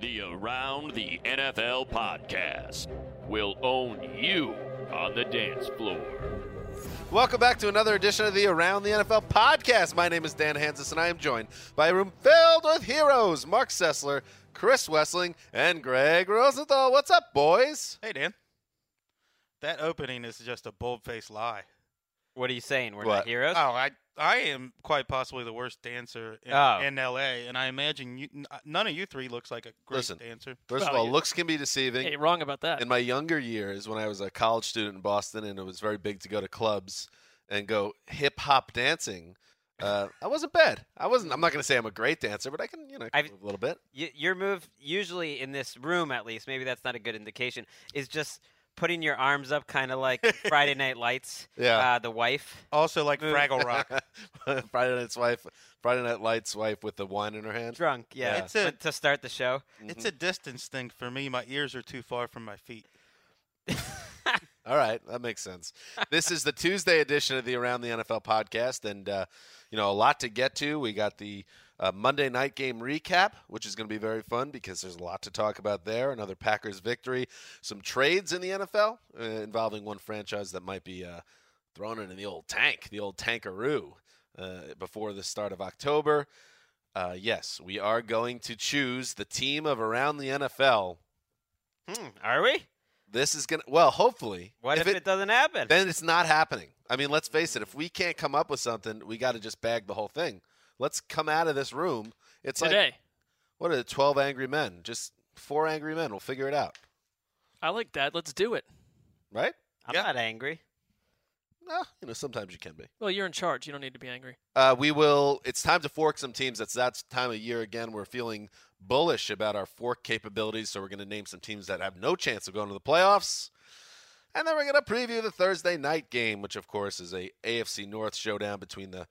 The Around the NFL podcast will own you on the dance floor. Welcome back to another edition of the Around the NFL podcast. My name is Dan Hanzus, and I am joined by a room filled with heroes Marc Sessler, Chris Wesseling, and Gregg Rosenthal. What's up, boys? Hey, Dan. That opening is just a bold-faced lie. What are you saying? We're What? not heroes? Oh, I I am quite possibly the worst dancer in, Oh. in L.A., and I imagine you, none of you three looks like a great Listen. dancer. First of all, you- looks can be deceiving. Hey, wrong about that. In my younger years, when I was a college student in Boston, and it was very big to go to clubs and go hip hop dancing, uh, I wasn't bad. I wasn't. I'm not going to say I'm a great dancer, but I can, you know, I've- move a little bit. Y- your move, usually in this room at least, maybe that's not a good indication, is just putting your arms up, kind of like Friday Night Lights. Yeah. Uh, the wife. Also, like Move. Fraggle Rock. Friday Night's wife, Friday Night Lights wife with the wine in her hand. Drunk, yeah. It's a- to start the show. It's a distance thing for me. My ears are too far from my feet. All right, that makes sense. This is the Tuesday edition of the Around the NFL podcast, and uh, you know a lot to get to. We got the uh, Monday night game recap, which is going to be very fun because there's a lot to talk about there. Another Packers victory, some trades in the NFL uh, involving one franchise that might be uh, thrown in the old tank, the old tankaroo, uh, before the start of October. Uh, yes, we are going to choose the team of Around the NFL. Hmm, are we? This is gonna well, hopefully. What if, it, doesn't happen? then it's not happening. I mean, let's face it. If we can't come up with something, we got to just bag the whole thing. Let's come out of this room. It's like what are the twelve angry men? Just four angry men. We'll figure it out, I like that. Let's do it. right? I'm Yeah. not angry. No, you know, sometimes you can be. Well, you're in charge. You don't need to be angry. Uh, we will. It's time to fork some teams. It's that time of year again. We're feeling bullish about our fork capabilities, so we're going to name some teams that have no chance of going to the playoffs. And then we're going to preview the Thursday night game, which of course is a AFC North showdown between the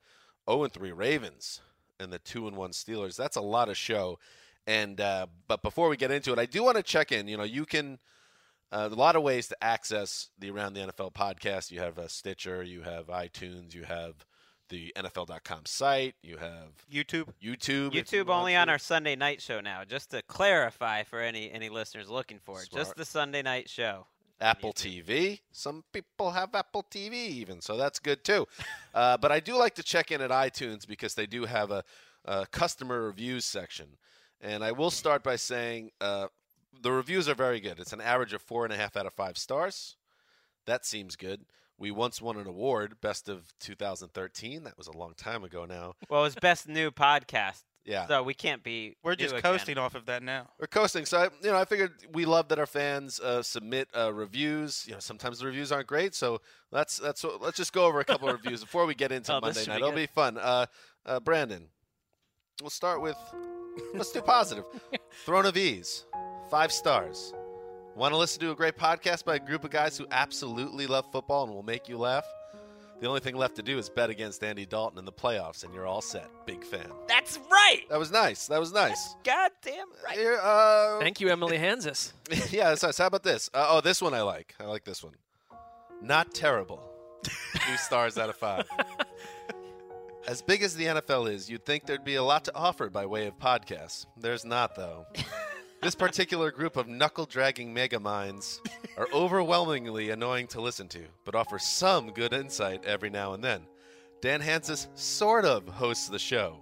0 and 3 Ravens and the 2 and 1 Steelers. That's a lot of show. And uh, but before we get into it, I do want to check in. You know, you can uh, a lot of ways to access the Around the NFL podcast. You have uh, Stitcher, you have iTunes, you have the NFL.com site, you have YouTube. YouTube. YouTube only on our. Sunday night show now. Just to clarify for any any listeners looking for it, Smart. just the Sunday night show. Apple TV. Some people have Apple TV even, so that's good too. uh, but I do like to check in at iTunes because they do have a, a customer reviews section. And I will start by saying uh, the reviews are very good. It's an average of four and a half out of five stars. That seems good. We once won an award, Best of 2013. That was a long time ago now. Well, it was best new podcast, Yeah. so we can't be. We're new just again. coasting off of that now. We're coasting, so I, you know I figured we love that our fans uh, submit uh, reviews. You know, sometimes the reviews aren't great, so let's that's let's just go over a couple of reviews before we get into Oh, Monday night. be It'll be fun. Uh, uh, Brandon, we'll start with let's do positive. Throne of Ease, five stars. Want to listen to a great podcast by a group of guys who absolutely love football and will make you laugh? The only thing left to do is bet against Andy Dalton in the playoffs, and you're all set. Big fan. That's right. That was nice. That was nice. Goddamn right. Here, uh, Thank you, Emily Hanzus. yeah, that's nice. How about this? Uh, oh, this one I like. I like this one. Not terrible. Two stars out of five. As big as the NFL is, you'd think there'd be a lot to offer by way of podcasts. There's not, though. This particular group of knuckle dragging mega minds are overwhelmingly annoying to listen to, but offer some good insight every now and then. Dan Hanzus sort of hosts the show.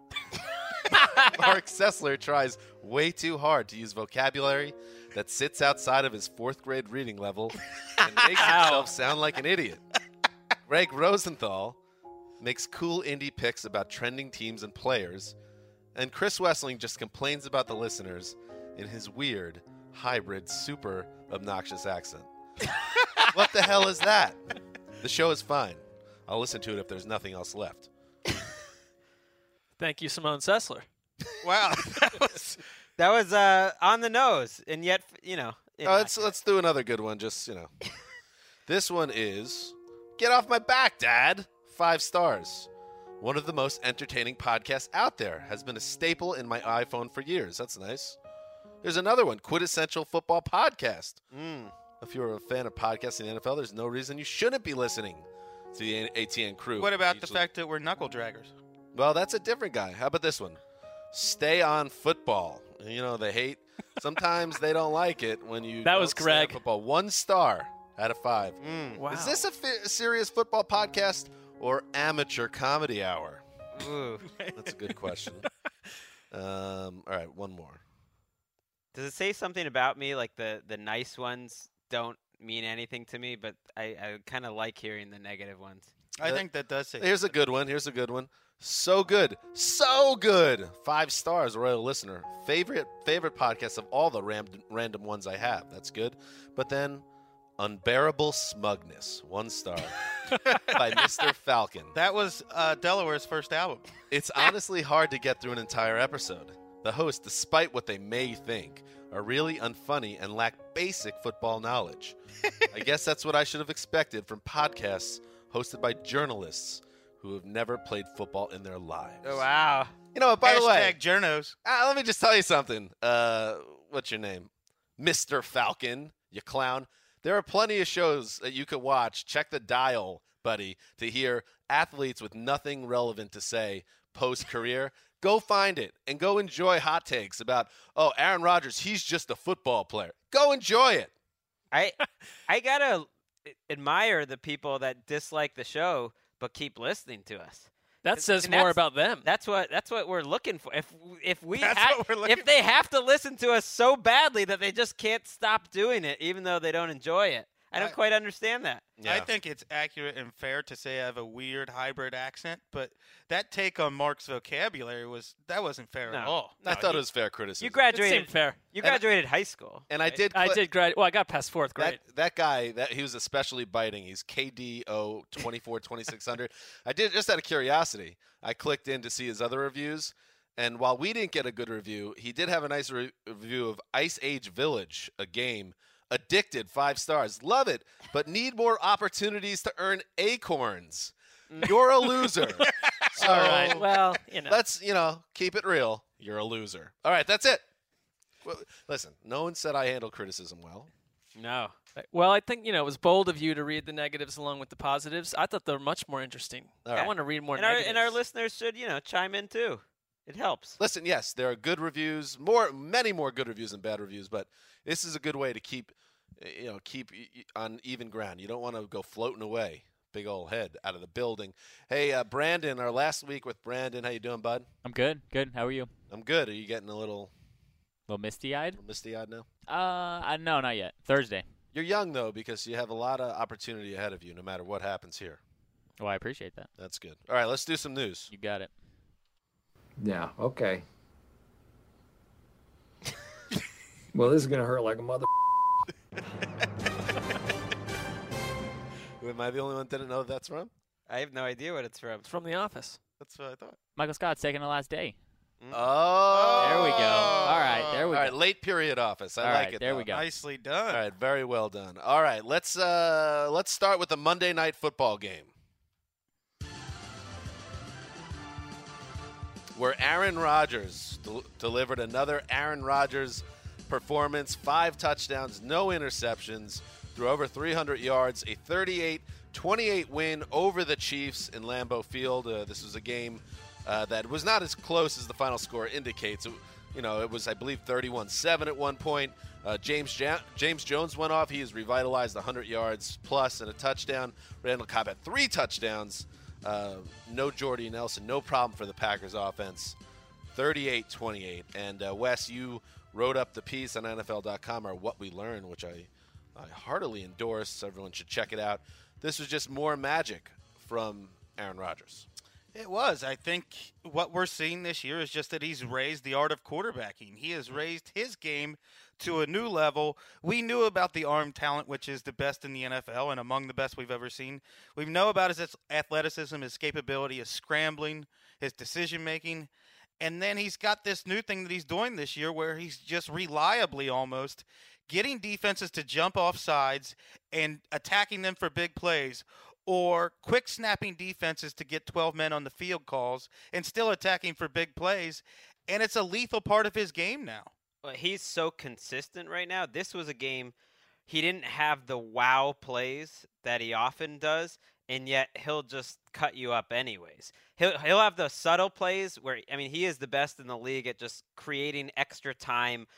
Marc Sessler tries way too hard to use vocabulary that sits outside of his fourth grade reading level and makes himself sound like an idiot. Gregg Rosenthal makes cool indie picks about trending teams and players, and Chris Wesseling just complains about the listeners in his weird, hybrid, super obnoxious accent. what the hell is that? The show is fine. I'll listen to it if there's nothing else left. Thank you, Simone Sessler. Wow. that was That was uh, on the nose, and yet you know. Uh, let's let's do another good one. Just you know, this one is "Get Off My Back, Dad." Five stars. One of the most entertaining podcasts out there has been a staple in my iPhone for years. That's nice. There's another one, Quintessential Football Podcast. Mm. If you're a fan of podcasting in the NFL, there's no reason you shouldn't be listening to the ATN crew. what about the fact that we're knuckle draggers? Well, that's a different guy. How about this one? Stay on football. You know, they hate. Sometimes they don't like it when you. That was stay on Greg. Football. One star out of five. Mm. Wow. Is this a fi- serious football podcast or amateur comedy hour? Ooh. That's a good question. um, all right, one more. Does it say something about me like the the nice ones don't mean anything to me, but I, I kind of like hearing the negative ones. I think that does say. Here's a good one. Here's a good one. So good, so good. Five stars, royal listener. Favorite favorite podcast of all the ram- random ones I have. That's good. But then, unbearable smugness. One star by Mr. Falcon. That was uh, Delaware's first album. It's honestly hard to get through an entire episode. The hosts, despite what they may think, are really unfunny and lack basic football knowledge. I guess that's what I should have expected from podcasts hosted by journalists who have never played football in their lives. Oh wow! You know by the way, Hashtag journos. ah, let me just tell you something. Uh, what's your name? Mr. Falcon, you clown. There are plenty of shows that you could watch. Check the dial, buddy, to hear athletes with nothing relevant to say post career. Go find it and go enjoy hot takes about, oh, Aaron Rodgers, he's just a football player. Go enjoy it. I I gotta admire the people that dislike the show but keep listening to us. That says and more about them. That's what that's what we're looking for. If if we That's ha- what we're if they have to listen to us so badly that they just can't stop doing it, even though they don't enjoy it, I don't I- quite understand that. I think it's accurate and fair to say I have a weird hybrid accent, but that take on Mark's vocabulary was that wasn't fair at No. all. I thought you- it was fair criticism. You it graduated. seemed fair. You And I- graduated high school. and I right? did. I did grad. Well, I got past fourth grade. That that guy that he was especially biting. He's KDO 24 2600. I did just out of curiosity. I clicked in to see his other reviews, and while we didn't get a good review, he did have a nice re- review of Ice Age Village, a game. Addicted, five stars. Love it, but need more opportunities to earn acorns. Mm. You're a loser. so All right. Well, you know. let's you know keep it real. You're a loser. All right, that's it. Well, listen, no one said I handle criticism well. No. Well, I think you know it was bold of you to read the negatives along with the positives. I thought they were much more interesting. All I want to read more And our and our listeners should you know chime in too. It helps. Listen, yes, there are good reviews, more, many more good reviews than bad reviews, but this is a good way to keep, you know, keep y- y- on even ground. You don't want to go floating away, big old head out of the building. Hey, uh, Brandon, our last week with Brandon, how you doing, bud? I'm good. Good. How are you? I'm good. Are you getting a little, A little misty-eyed? little misty-eyed now? Uh, I, no, not yet. Thursday. You're young though, because you have a lot of opportunity ahead of you, no matter what happens here. Oh, I appreciate that. That's good. All right, let's do some news. You got it. Yeah, okay. well, this is going to hurt like a mother. Am I the only one that didn't know that's from? I have no idea what it's from. It's from The Office. That's what I thought. Michael Scott's taking the last day. Oh, There we go. All right, there All we right, go. late period office. I All like right, it. there though. we go. Nicely done. All right, very well done. All right, let's uh let's start with the Monday night football game. Where Aaron Rodgers del- delivered another Aaron Rodgers performance, five touchdowns, no interceptions, threw over 300 yards, a 38 28 win over the Chiefs in Lambeau Field. Uh, this was a game uh, that was not as close as the final score indicates. It, you know, it was, I believe, 31 7 at one point. Uh, James ja- James Jones went off. He has revitalized 100 yards plus and a touchdown. Randall Cobb had three touchdowns. Uh, no Jordy Nelson, no problem for the Packers offense. 38 28. And uh, Wes, you wrote up the piece on NFL.com, or What We Learned, which I, I heartily endorse. Everyone should check it out. This was just more magic from Aaron Rodgers. It was. I think what we're seeing this year is just that he's raised the art of quarterbacking. He has raised his game to a new level. We knew about the arm talent, which is the best in the NFL and among the best we've ever seen. We know about his athleticism, his capability, his scrambling, his decision making. And then he's got this new thing that he's doing this year where he's just reliably almost getting defenses to jump off sides and attacking them for big plays or quick snapping defenses to get 12 men on the field calls and still attacking for big plays. And it's a lethal part of his game now. Well, he's so consistent right now. This was a game he didn't have the wow plays that he often does, and yet he'll just cut you up anyways. He'll he'll have the subtle plays where I mean he is the best in the league at just creating extra time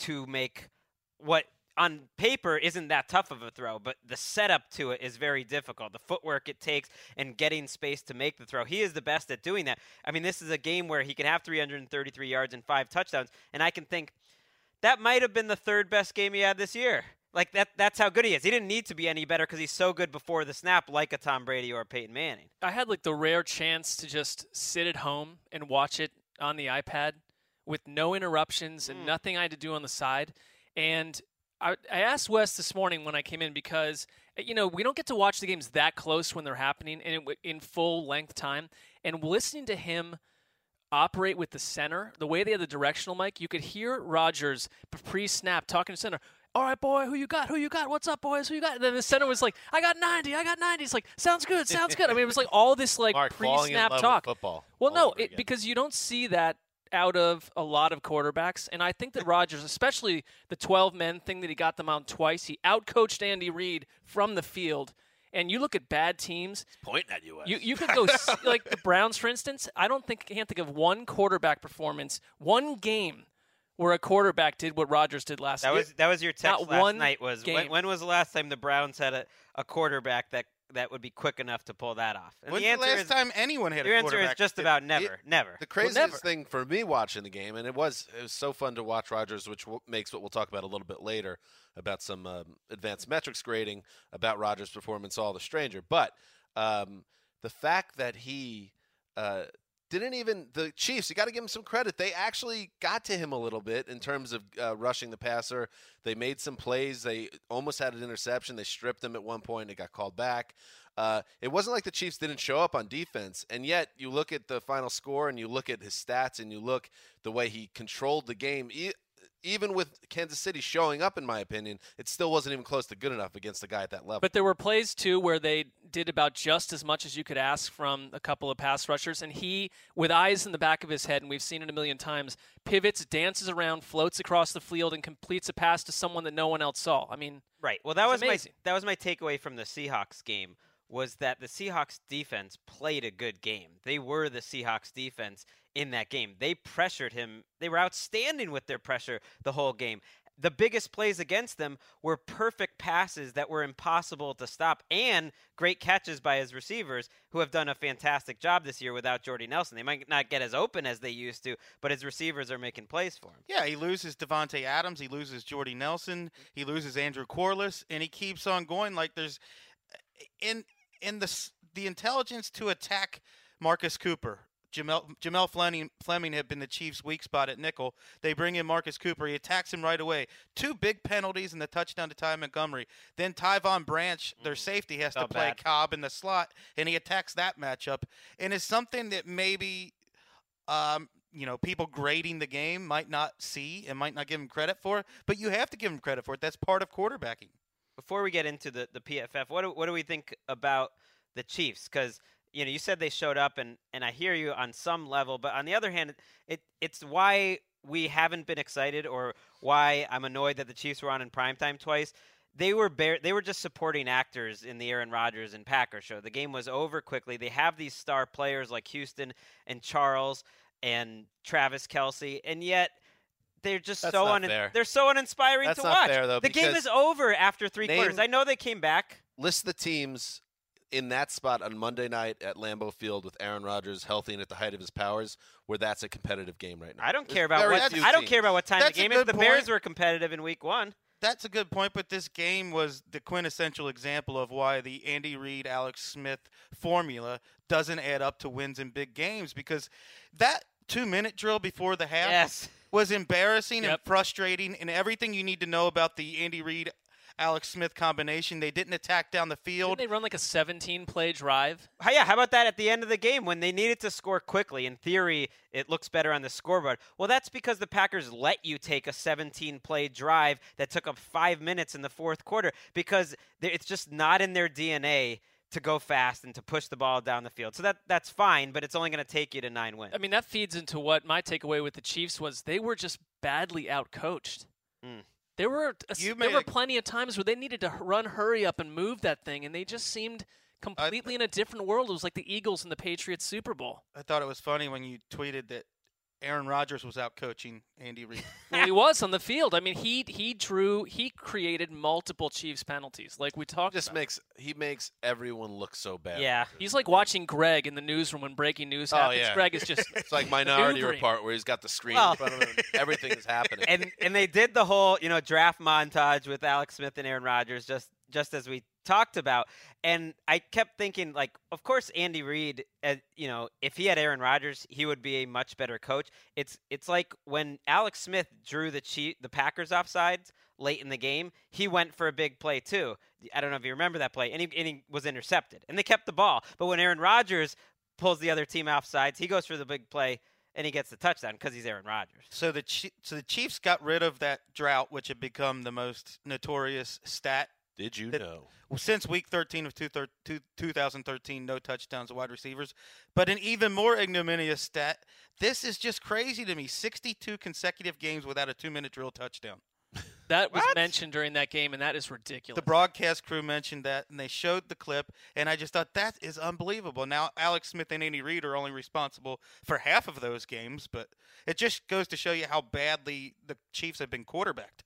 to make what on paper isn't that tough of a throw, but the setup to it is very difficult. The footwork it takes and getting space to make the throw. He is the best at doing that. I mean, this is a game where he can have 333 yards and five touchdowns, and I can think that might have been the third best game he had this year. Like that that's how good he is. He didn't need to be any better because he's so good before the snap, like a Tom Brady or a Peyton Manning. I had like the rare chance to just sit at home and watch it on the iPad with no interruptions and Mm. nothing I had to do on the side. And I, I asked Wes this morning when I came in because uh, you know we don't get to watch the games that close when they're happening in, in full length time. And listening to him operate with the center, the way they had the directional mic, you could hear Rodgers pre-snap talking to center. All right, boy, who you got? Who you got? What's up, boys? Who you got? And then the center was like, "I got 90. I got 90." It's like, "Sounds good. Sounds good." I mean, it was like all this like Mark, pre-snap talk. football Well, no, it, because you don't see that out of a lot of quarterbacks, and I think that Rodgers, especially the 12 men thing that he got them out twice, he outcoached Andy Reid from the field. And you look at bad teams, Pointing at you, you you could go like the Browns, for instance. I don't think can't think of one quarterback performance, one game where a quarterback did what Rodgers did last That year. was that was your text Not last one night. Was when, when was the last time the Browns had a, a quarterback that that would be quick enough to pull that off? And When's the the, last is time anyone hit your a answer is quarterback? just about never, never. The craziest never. thing for me watching the game, and it was it was so fun to watch Rodgers, which w- makes what we'll talk about a little bit later about some um, advanced metrics grading about Rodgers' performance all the stranger. But um, the fact that he uh, didn't even the Chiefs, you got to give him some credit. They actually got to him a little bit in terms of uh, rushing the passer. They made some plays. They almost had an interception. They stripped him at one point. It got called back. Uh, it wasn't like the Chiefs didn't show up on defense, and yet you look at the final score and you look at his stats and you look the way he controlled the game. Even with Kansas City showing up, in my opinion, it still wasn't even close to good enough against a guy at that level. But there were plays too where they did about just as much as you could ask from a couple of pass rushers, and he, with eyes in the back of his head, and we've seen it a million times, pivots, dances around, floats across the field, and completes a pass to someone that no one else saw. I mean, Right. Well, that was amazing. my that was my takeaway from the Seahawks game was that the Seahawks defense played a good game. They were the Seahawks defense in that game. They pressured him. They were outstanding with their pressure the whole game. The biggest plays against them were perfect passes that were impossible to stop and great catches by his receivers who have done a fantastic job this year without Jordy Nelson. They might not get as open as they used to, but his receivers are making plays for him. Yeah, he loses Davante Adams, he loses Jordy Nelson, he loses Andrew Quarless, and he keeps on going. Like there's in in the the intelligence to attack Marcus Cooper. Jamell Jamell Fleming Fleming had been the Chiefs' weak spot at nickel. They bring in Marcus Cooper. He attacks him right away. Two big penalties and the touchdown to Ty Montgomery. Then Tyvon Branch, their safety, has to play bad. Cobb in the slot, and he attacks that matchup. And it's something that maybe um, you know, people grading the game might not see and might not give him credit for, but you have to give him credit for it. That's part of quarterbacking. before we get into the, the PFF, what do, what do we think about the Chiefs? Because you know, you said they showed up, and and I hear you on some level, but on the other hand, it it's why we haven't been excited, or why I'm annoyed that the Chiefs were on in primetime twice. They were bare, they were just supporting actors in the Aaron Rodgers and Packers show. The game was over quickly. They have these star players like Houston and Charles and Travis Kelce, and yet they're just That's so un- fair. they're so uninspiring That's to watch. fair, though, the game is over after three name- quarters. I know they came back. List the teams in that spot on Monday night at Lambeau Field with Aaron Rodgers healthy and at the height of his powers, where that's a competitive game right now. I don't care about very what I don't care about what time That's the a game is. good The Bears were competitive in week one. That's a good point, but this game was the quintessential example of why the Andy Reid, Alex Smith formula doesn't add up to wins in big games because that two minute drill before the half Yes. was embarrassing and frustrating and everything you need to know about the Andy Reid, Alex Smith combination. They didn't attack down the Didn't field. they run like a 17 play drive? How, yeah, how about that at the end of the game when they needed to score quickly? In theory, it looks better on the scoreboard. Well, that's because the Packers let you take a 17 play drive that took up five minutes in the fourth quarter because it's just not in their DNA to go fast and to push the ball down the field. So that that's fine, but it's only going to take you to nine wins. I mean, that feeds into what my takeaway with the Chiefs was. They were just badly outcoached. Mm. There were a, there were plenty of times where they needed to run, hurry up, and move that thing, and they just seemed completely in a different world. It was like the Eagles in the Patriots Super Bowl. I thought it was funny when you tweeted that Aaron Rodgers was out coaching Andy Reid. Well, he was on the field. I mean, he he drew, he created multiple Chiefs penalties, like we talked Just about. makes he makes everyone look so bad. yeah. He's like watching Greg in the newsroom when breaking news Oh, happens. yeah. Greg is just It's like Minority maneuvering. Report where he's got the screen Well- in front of him. Everything is happening. and and they did the whole you know draft montage with Alex Smith and Aaron Rodgers just just as we talked about and I kept thinking like of course Andy Reid uh, you know if he had Aaron Rodgers he would be a much better coach. It's it's like when Alex Smith drew the the Packers offsides late in the game he went for a big play too. I don't know if you remember that play and he, and he was intercepted and they kept the ball. But when Aaron Rodgers pulls the other team offsides he goes for the big play and he gets the touchdown because he's Aaron Rodgers. So the so the Chiefs got rid of that drought, which had become the most notorious stat Did you that- know? since Week 13 of two thir- two- 2013. No touchdowns to wide receivers, but an even more ignominious stat. This is just crazy to me. 62 consecutive games without a two-minute drill touchdown. that was What? mentioned during that game, and that is ridiculous. The broadcast crew mentioned that, and they showed the clip, and I just thought that is unbelievable. Now, Alex Smith and Andy Reid are only responsible for half of those games, but it just goes to show you how badly the Chiefs have been quarterbacked.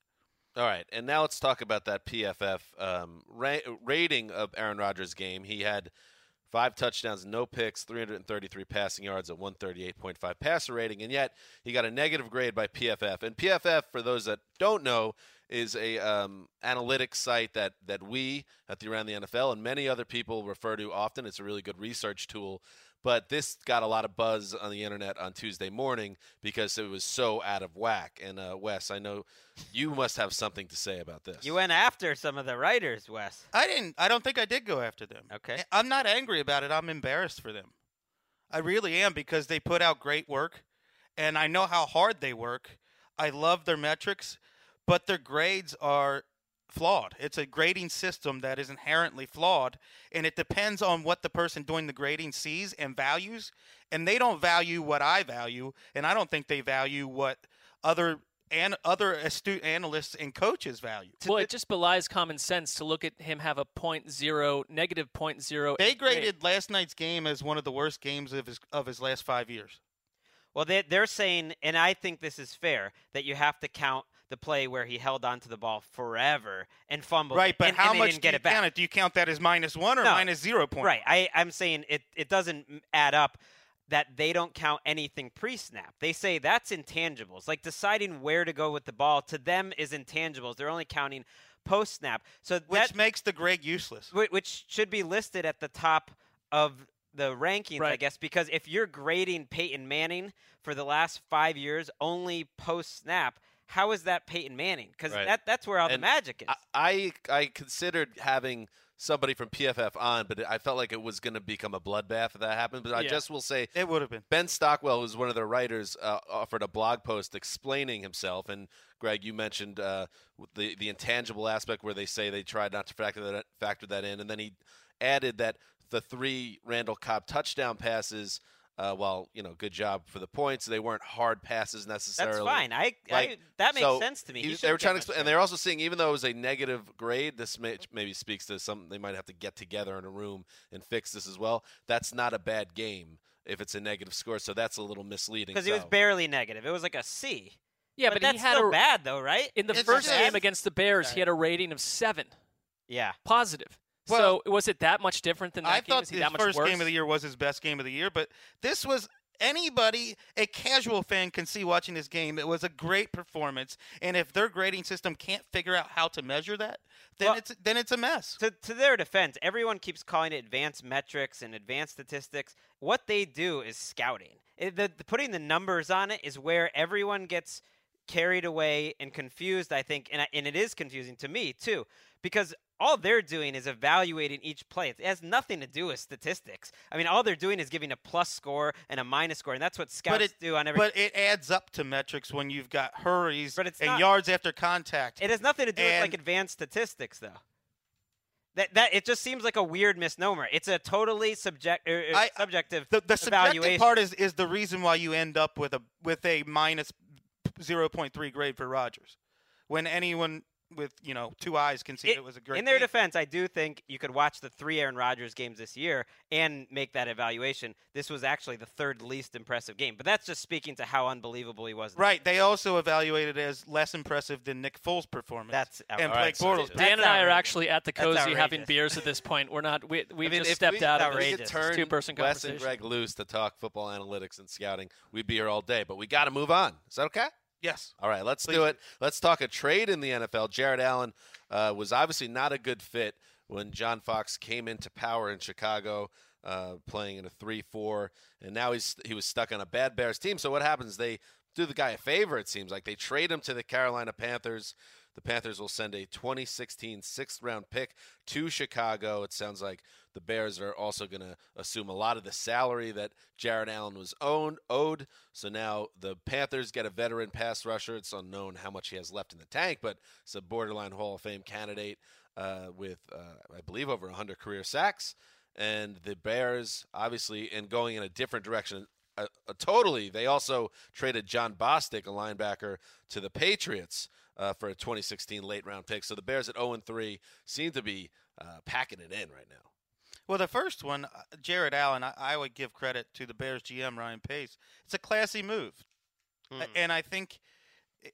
All right, and now let's talk about that PFF um, ra- rating of Aaron Rodgers' game. He had five touchdowns, no picks, 333 passing yards, at 138.5 passer rating, and yet he got a negative grade by PFF. And PFF, for those that don't know, is a um, analytics site that that we at the Around the NFL and many other people refer to often. It's a really good research tool. But this got a lot of buzz on the internet on Tuesday morning because it was so out of whack. And uh, Wes, I know you must have something to say about this. You went after some of the writers, Wes. I didn't. I don't think I did go after them. Okay. I'm not angry about it. I'm embarrassed for them. I really am because they put out great work, and I know how hard they work. I love their metrics, but their grades are flawed. It's a grading system that is inherently flawed, and it depends on what the person doing the grading sees and values. And they don't value what I value, and I don't think they value what other and other astute analysts and coaches value. well, it just belies common sense to look at him have a point zero, negative point zero. They graded last night's game as one of the worst games of his of his last five years. Well, they, they're saying, and I think this is fair, that you have to count the play where he held onto the ball forever and fumbled. Right, but and, how and much do get you it back. count it? Do you count that as minus one or No. minus zero point? Right. I, I'm saying it, it doesn't add up that they don't count anything pre snap. They say that's intangibles. Like deciding where to go with the ball to them is intangibles. They're only counting post snap. So Which that, makes the grade useless. which should be listed at the top of the rankings, I guess, because if you're grading Peyton Manning for the last five years only post snap, how is that Peyton Manning? Because Right. that, that's where all the magic is. I, I I considered having somebody from PFF on, but I felt like it was going to become a bloodbath if that happened. But I just will say It would have been. Ben Stockwell, who's one of the writers, uh, offered a blog post explaining himself. And Greg, you mentioned uh, the the intangible aspect where they say they tried not to factor that factor that in, and then he added that the three Randall Cobb touchdown passes, uh, while you know, good job for the points, they weren't hard passes necessarily. That's fine. I, Like, I that makes so sense to me. he- He they were trying to, much expl- and they're also seeing, even though it was a negative grade, this may, maybe speaks to something they might have to get together in a room and fix this as well. That's not a bad game if it's a negative score, so that's a little misleading. because it was barely negative. It was like a C. Yeah, but, but, that's he had still a bad though, right? in the It's first just- game against the Bears. Sorry. He had a rating of seven, Yeah. positive. Well, so was it that much different than that I game? thought Is he his that much first worse? game of the year was his best game of the year, but this was anybody, a casual fan can see watching this game. It was a great performance, and if their grading system can't figure out how to measure that, then Well- it's then it's a mess. To, to their defense, everyone keeps calling it advanced metrics and advanced statistics. What they do is scouting. It- the, the- putting the numbers on it is where everyone gets carried away and confused, I think. And, I- and it is confusing to me, too, because all they're doing is evaluating each play. It has nothing to do with statistics. I mean, all they're doing is giving a plus score and a minus score, and that's what scouts it, do on every. but it adds up to metrics when you've got hurries and not- yards after contact. It has nothing to do with like advanced statistics, though. That that it just seems like a weird misnomer. It's a totally subject er, er, I- subjective the the subjective part is, is the reason why you end up with a with a minus 0.3 grade for Rodgers, When anyone with you know two eyes can see it, It- was a great In their game. defense, I do think you could watch the three Aaron Rodgers games this year and make that evaluation. This was actually the third least impressive game, but that's just speaking to how unbelievable he was. Right. They also evaluated as less impressive than Nick Foles' performance. That's and outrageous. Blake Bortles. That's Dan and I are actually at the cozy having beers at this point. We're not. We, we've I mean, just if stepped we, out if of we this could turn two-person Wes conversation. and Greg loose to talk football analytics and scouting, we'd be here all day. But we got to move on. Is that okay? Yes. All right, let's Please do it. Let's talk a trade in the NFL. Jared Allen uh, was obviously not a good fit when John Fox came into power in Chicago, uh, playing in a three-four, and now he's he was stuck on a bad Bears team. So what happens? They do the guy a favor. It seems like they trade him to the Carolina Panthers. The Panthers will send a 2016 sixth round pick to Chicago. It sounds like the Bears are also going to assume a lot of the salary that Jared Allen was owned owed. So now the Panthers get a veteran pass rusher. It's unknown how much he has left in the tank, but it's a borderline Hall of Fame candidate uh, with, uh, I believe, over 100 career sacks. And the Bears, obviously, in going in a different direction, uh, uh, totally. They also traded Jon Bostic, a linebacker, to the Patriots uh, for a 2016 late round pick. So the Bears at 0 3 seem to be uh, packing it in right now. Well, the first one, uh, Jared Allen, I, I would give credit to the Bears GM Ryan Pace. It's a classy move. A- and I think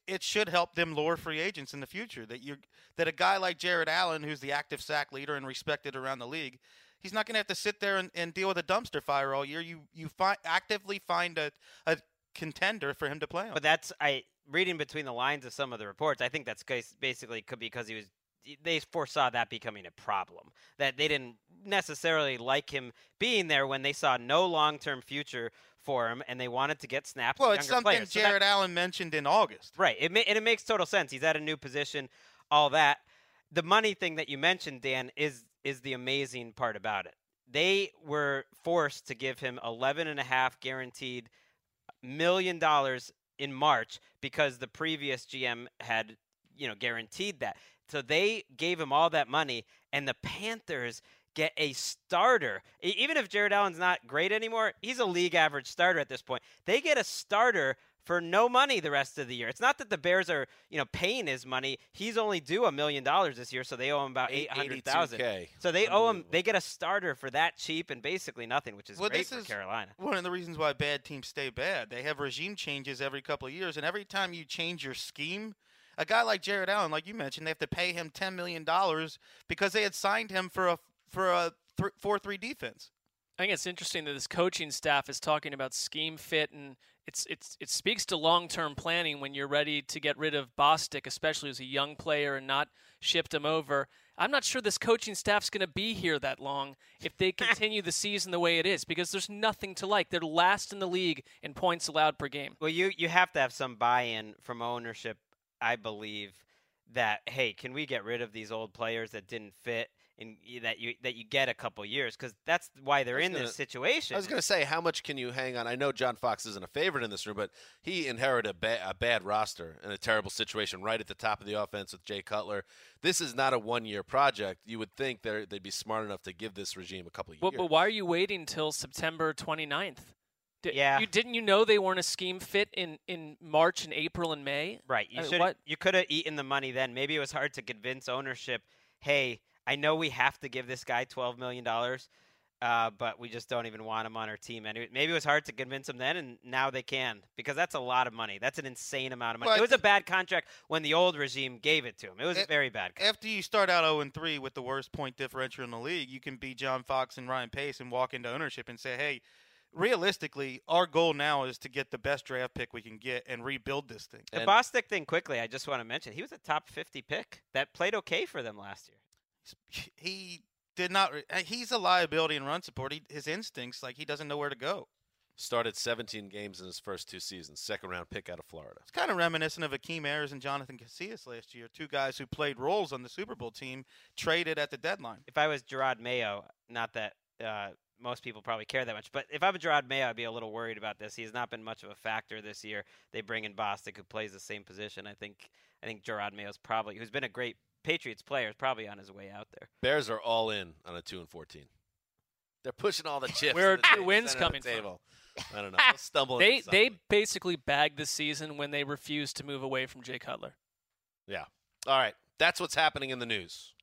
it should help them lure free agents in the future. That you that a guy like Jared Allen, who's the active sack leader and respected around the league, he's not going to have to sit there and, and deal with a dumpster fire all year. You you find actively find a, a contender for him to play on. But that's I reading between the lines of some of the reports. I think that's basically could because he was they foresaw that becoming a problem. That they didn't necessarily like him being there when they saw no long term future for him, and they wanted to get snaps. well, it's something players. So that- Jared Allen mentioned in August. Right. It ma- and it makes total sense. He's at a new position, all that. The money thing that you mentioned, Dan, is is the amazing part about it. They were forced to give him eleven and a half guaranteed million dollars in March because the previous GM had, you know, guaranteed that. So they gave him all that money and the Panthers get a starter. Even if Jared Allen's not great anymore, he's a league average starter at this point. They get a starter for no money the rest of the year. It's not that the Bears are, you know, paying his money. He's only due a million dollars this year, so they owe him about eight hundred thousand. 82K. So they owe him. They get a starter for that cheap and basically nothing, which is Well, great this for is- Carolina. One of the reasons why bad teams stay bad. They have regime changes every couple of years, and every time you change your scheme, a guy like Jared Allen, like you mentioned, they have to pay him ten million dollars because they had signed him for a for a th- four three defense. I think it's interesting that this coaching staff is talking about scheme fit, and it's it's it speaks to long term planning when you're ready to get rid of Bostic, especially as a young player, and not shipped him over. I'm not sure this coaching staff's going to be here that long if they continue the season the way it is, because there's nothing to like. They're last in the league in points allowed per game. Well, you you have to have some buy-in from ownership, I believe. That hey, can we get rid of these old players that didn't fit and y- that you that you get a couple years because that's why they're in gonna- this situation. I was going to say, how much can you hang on? I know John Fox isn't a favorite in this room, but he inherited a, ba- a bad roster and a terrible situation right at the top of the offense with Jay Cutler. This is not a one-year project. You would think they're, they'd be smart enough to give this regime a couple of But, years. but why are you waiting till September 29th? Di- Yeah. You, didn't you know they weren't a scheme fit in, in March and April and May? Right. You Uh, should. what? You could have eaten the money then. Maybe it was hard to convince ownership. Hey, I know we have to give this guy twelve million dollars, uh, but we just don't even want him on our team. And it- maybe it was hard to convince him then, and now they can because that's a lot of money. That's an insane amount of money. Well, I it was a bad contract when the old regime gave it to him. It was a very bad. Contract. After you start out 0 3 with the worst point differential in the league, you can be John Fox and Ryan Pace and walk into ownership and say, hey, realistically, our goal now is to get the best draft pick we can get and rebuild this thing. The And- Bostic thing quickly. I just want to mention he was a top fifty pick that played okay for them last year. He did not. uh, He's a liability in run support. He, his instincts, like he doesn't know where to go. Started 17 games in his first two seasons. Second round pick out of Florida. It's kind of reminiscent of Akeem Ayers and Jonathan Casillas last year, two guys who played roles on the Super Bowl team, traded at the deadline. if I was Jerod Mayo, not that uh, most people probably care that much, but if I'm Jerod Mayo, I'd be a little worried about this. He's not been much of a factor this year. They bring in Bostic, who plays the same position. I think I think Jerod Mayo's probably, who's been a great Patriots player, is probably on his way out there. Bears are all in on a 2 and 14. They're pushing all the chips. Where to the are two ta- wins center of coming the from? I don't know. They'll stumble They they basically bagged the season when they refused to move away from Jay Cutler. Yeah. All right. That's what's happening in the news.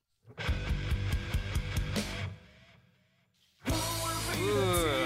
Team.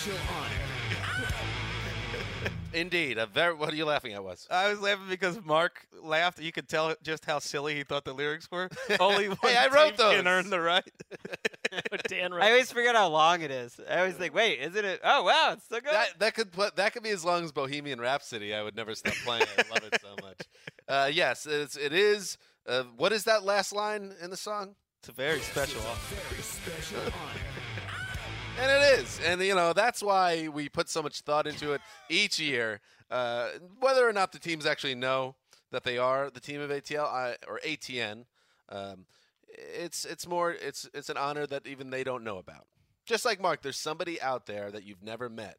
Special honor. Indeed. A very. What are you laughing at, Wes? I was laughing because Mark laughed. You could tell just how silly he thought the lyrics were. Only one I team wrote can earn the right. But Dan I always forget how long it is. I always think, wait, isn't it? Oh wow, it's so good. That that could put, that could be as long as Bohemian Rhapsody. I would never stop playing. I love it so much. Uh, yes, it's, it is. Uh, what is that last line in the song? It's a very special. Very special honor. And it is. And, you know, that's why we put so much thought into it each year. Uh, whether or not the teams actually know that they are the team of ATL or ATN, um, it's it's more it's it's an honor that even they don't know about. Just like Mark, there's somebody out there that you've never met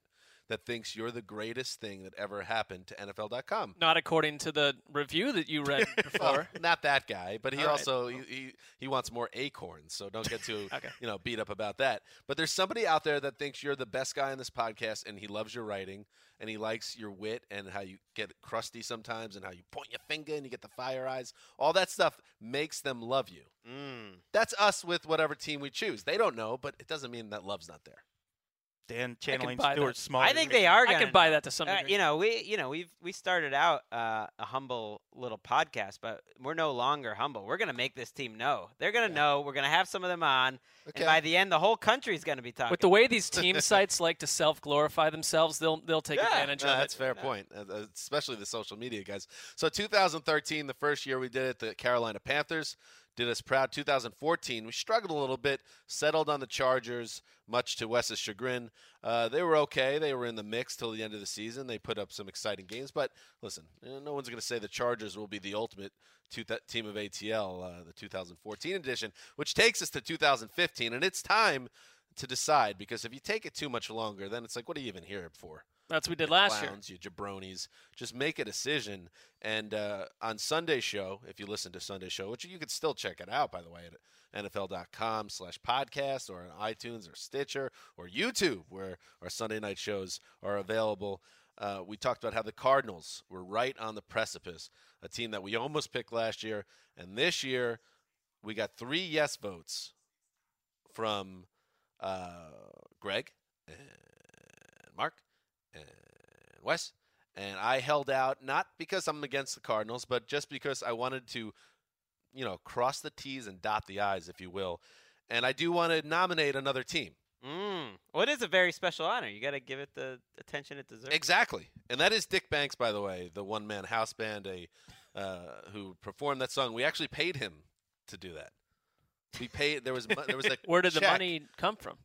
that thinks you're the greatest thing that ever happened to NFL.com. not according to the review that you read Well, before. not that guy, but he All right. also he, he he wants more acorns. So don't get too Okay. you know beat up about that. But there's somebody out there that thinks you're the best guy in this podcast, and he loves your writing, and he likes your wit and how you get crusty sometimes, and how you point your finger and you get the fire eyes. All that stuff makes them love you. Mm. That's us with whatever team we choose. They don't know, but it doesn't mean that love's not there. Dan channeling buy Stuart that. Small. I think they are. I Gonna can buy that to some Uh, degree. you know, we you know we've we started out uh, a humble little podcast, but we're no longer humble. We're gonna make this team know. They're gonna know. We're gonna have some of them on, Okay. and by the end, the whole country's gonna be talking. With the way these team sites like to self-glorify themselves, they'll they'll take Yeah. advantage No, of that's it. a fair point, uh, uh, especially the social media guys. So 2013, the first year we did it, the Carolina Panthers did us proud. 2014, we struggled a little bit, settled on the Chargers, much to Wes's chagrin. Uh, they were okay. They were in the mix till the end of the season. They put up some exciting games, but listen, uh, no one's going to say the Chargers will be the ultimate team of ATL, uh, the 2014 edition, which takes us to 2015, and it's time to decide because if you take it too much longer, then it's like, what are you even here for? That's what we did last year. you jabronis. Just make a decision. And uh, on Sunday show, if you listen to Sunday show, which you could still check it out, by the way, at NFL.com slash podcast or on iTunes or Stitcher or YouTube, where our Sunday night shows are available. Uh, we talked about how the Cardinals were right on the precipice, a team that we almost picked last year. And this year, we got three yes votes from uh, Greg and Wes. And I held out not because I'm against the Cardinals, but just because I wanted to you know, cross the T's and dot the I's, if you will. And I do want to nominate another team. Mm. Well, it is a very special honor. You got to give it the attention it deserves. Exactly, and that is Dick Banks, by the way, the one man house band, a uh, who performed that song. We actually paid him to do that. We paid. There was there was a Where did the money come from?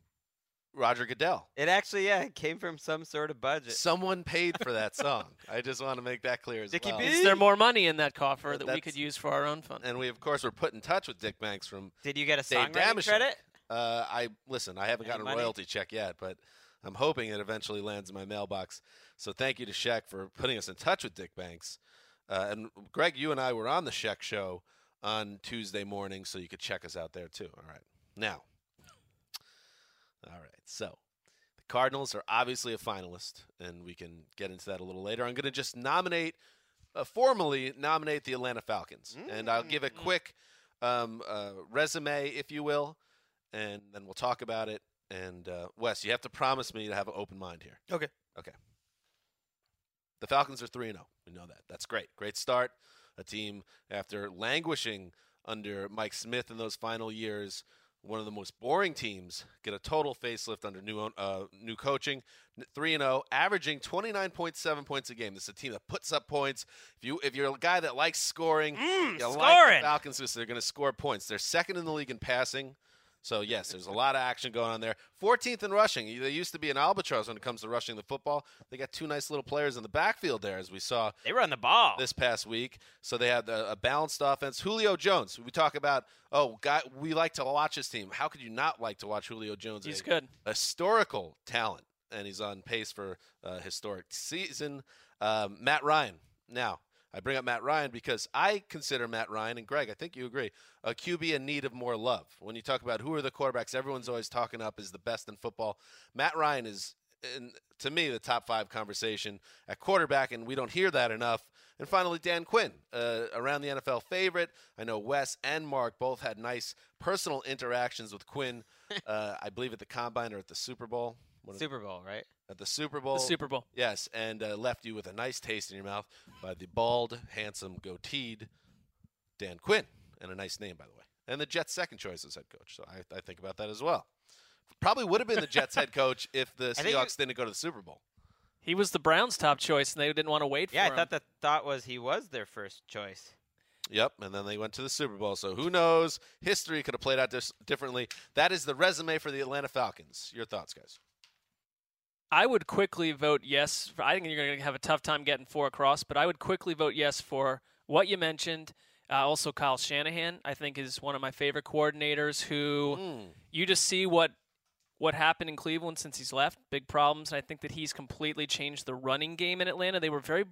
Roger Goodell. It actually, yeah, it came from some sort of budget. Someone paid for that song. I just want to make that clear as Dickie well. B? Is there more money in that coffer But that we could use for our own fund? And we of course were put in touch with Dick Banks from Did you get a Dave songwriting Dameshek. credit? Uh, I listen. I haven't Any gotten a money? royalty check yet, but I'm hoping it eventually lands in my mailbox. So thank you to Sheck for putting us in touch with Dick Banks. Uh, and Greg, you and I were on the Sheck show on Tuesday morning, so you could check us out there too. All right, now, all right. So the Cardinals are obviously a finalist, and we can get into that a little later. I'm going to just nominate, uh, formally nominate the Atlanta Falcons, and I'll give a quick um, uh, resume, if you will, and then we'll talk about it. And uh, Wes, you have to promise me to have an open mind here. Okay. Okay. The Falcons are 3 0. We know that. That's great. Great start. A team, after languishing under Mike Smith in those final years, one of the most boring teams, get a total facelift under new uh, new coaching. 3 and 0, averaging 29.7 points a game. This is a team that puts up points. If you if you're a guy that likes scoring, you like the scoring. Falcons they're going to score points. They're second in the league in passing. So yes, there's a lot of action going on there. 14th in rushing. They used to be an albatross when it comes to rushing the football. They got two nice little players in the backfield there, as we saw They run the ball. this past week. So they had a, a balanced offense. Julio Jones. We talk about oh, guy, we like to watch this team. How could you not like to watch Julio Jones? He's A good. historical talent, and he's on pace for a historic season. Um, Matt Ryan. Now, I bring up Matt Ryan because I consider Matt Ryan, and Gregg, I think you agree, a QB in need of more love. When you talk about who are the quarterbacks, everyone's always talking up is the best in football. Matt Ryan is, in, to me, the top five conversation at quarterback, and we don't hear that enough. And finally, Dan Quinn, uh, around the NFL favorite. I know Wes and Marc both had nice personal interactions with Quinn. uh, I believe at the combine or at the Super Bowl. What Super Bowl, right? At the Super Bowl. The Super Bowl. Yes, and uh, left you with a nice taste in your mouth by the bald, handsome, goateed Dan Quinn, and a nice name, by the way. And the Jets' second choice as head coach. So I, I think about that as well. Probably would have been the Jets' head coach if the Seahawks didn't go to the Super Bowl. He was the Browns' top choice, and they didn't want to wait Yeah, for I him. Yeah, I thought the thought was he was their first choice. Yep, and then they went to the Super Bowl. So who knows? History could have played out dis- differently. That is the resume for the Atlanta Falcons. Your thoughts, guys? I would quickly vote yes. For, I think you're going to have a tough time getting four across, but I would quickly vote yes for what you mentioned. Uh, also, Kyle Shanahan, I think, is one of my favorite coordinators. Who Hmm. you just see what what happened in Cleveland since he's left. Big problems, and I think that he's completely changed the running game in Atlanta. They were very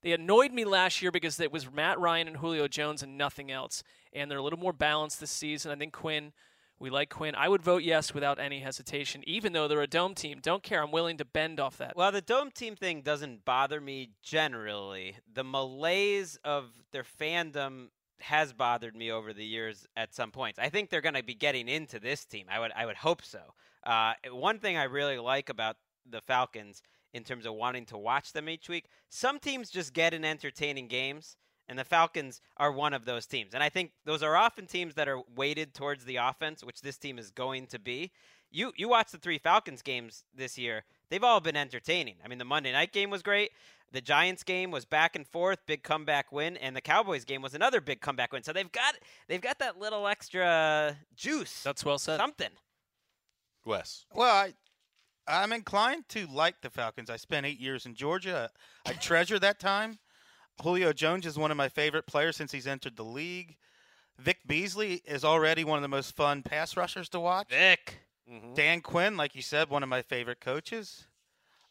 they annoyed me last year because it was Matt Ryan and Julio Jones and nothing else, and they're a little more balanced this season. I think Quinn. We like Quinn. I would vote yes without any hesitation, even though they're a dome team. Don't care. I'm willing to bend off that. Well, the dome team thing doesn't bother me generally. The malaise of their fandom has bothered me over the years at some points. I think they're going to be getting into this team. I would I would hope so. Uh, one thing I really like about the Falcons in terms of wanting to watch them each week, some teams just get in entertaining games. And the Falcons are one of those teams. And I think those are often teams that are weighted towards the offense, which this team is going to be. You you watch the three Falcons games this year, they've all been entertaining. I mean, the Monday night game was great. The Giants game was back and forth, big comeback win, and the Cowboys game was another big comeback win. So they've got they've got that little extra juice. That's well said. Something. Wes. Well, I, I'm inclined to like the Falcons. I spent eight years in Georgia. I treasure that time. Julio Jones is one of my favorite players since he's entered the league. Vic Beasley is already one of the most fun pass rushers to watch. Vic. Mm-hmm. Dan Quinn, like you said, one of my favorite coaches.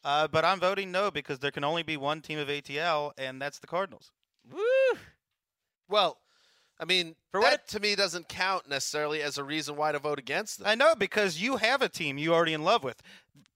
Uh, but I'm voting no because there can only be one team of ATL, and that's the Cardinals. Woo! Well, I mean, For that what- to me doesn't count necessarily as a reason why to vote against them. I know because you have a team you already in love with.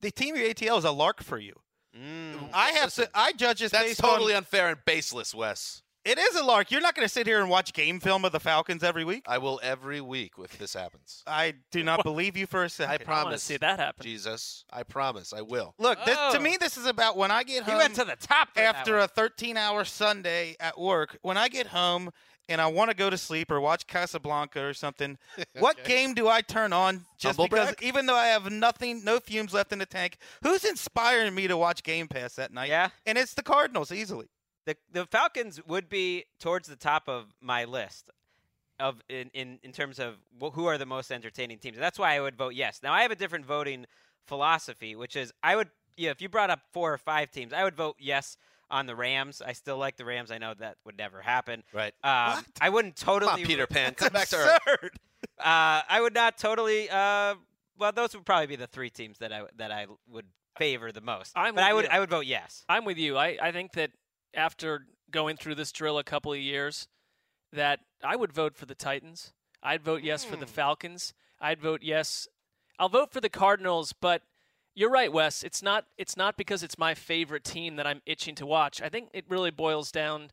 The team of ATL is a lark for you. Mm. I have Listen, to. I judge this That's totally on. unfair and baseless, Wes. It is a lark. You're not going to sit here and watch game film of the Falcons every week. I will every week if this happens. I do not believe you for a second. I I promise. see that happen. Jesus, I promise, I will. Look, this, Oh. to me, this is about when I get He home went to the top after a 13 hour Sunday at work. When I get home and I want to go to sleep or watch Casablanca or something, what Okay. game do I turn on just Humble because, brag? even though I have nothing, no fumes left in the tank, who's inspiring me to watch Game Pass that night? Yeah. And it's the Cardinals, easily. the the Falcons would be towards the top of my list of in in, in terms of who are the most entertaining teams. That's why I would vote yes. Now I have a different voting philosophy, which is I would yeah, if you brought up four or five teams, I would vote yes on the Rams. I still like the Rams. I know that would never happen. Right. Um, What? I wouldn't totally Come on, Peter Pan, come back to earth. Absurd. uh, I would not totally. Uh, well, those would probably be the three teams that I that I would favor the most. I'm but I would you. I would vote yes. I'm with you. I, I think that after going through this drill a couple of years, that I would vote for the Titans. I'd vote yes for the Falcons. I'd vote yes. I'll vote for the Cardinals, but you're right, Wes. It's not. It's not because it's my favorite team that I'm itching to watch. I think it really boils down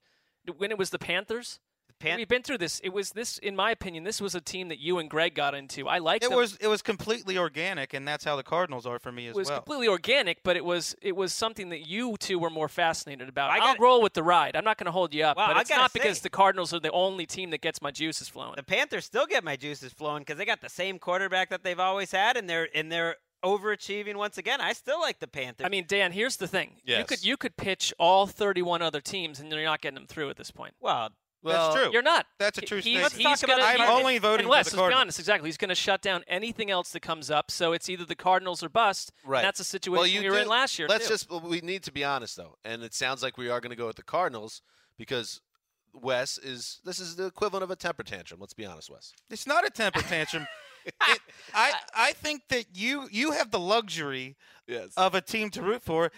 when it was the Panthers. Pan- We've been through this. It was this, in my opinion, this was a team that you and Gregg got into. I like It them. was it was completely organic, and that's how the Cardinals are for me as well. It was well. completely organic, but it was it was something that you two were more fascinated about. I I'll roll with the ride. I'm not going to hold you up, Well, but it's not because the Cardinals are the only team that gets my juices flowing. The Panthers still get my juices flowing because they got the same quarterback that they've always had, and they're and they're overachieving once again. I still like the Panthers. I mean, Dan, here's the thing: Yes. you could you could pitch all 31 other teams, and you're not getting them through at this point. well, That's true. You're not. That's a true he's, statement. he's Let's talk gonna, about the I'm Panthers. only voting and for Wes, the let's be honest, exactly. He's going to shut down anything else that comes up. So it's either the Cardinals or bust. Right. that's a situation well, you we were do- in last year. Let's too. just we need to be honest though, and it sounds like we are going to go with the Cardinals because Wes is this is the equivalent of a temper tantrum. Let's be honest, Wes. It's not a temper tantrum. it, I I think that you you have the luxury Yes. of a team to root for.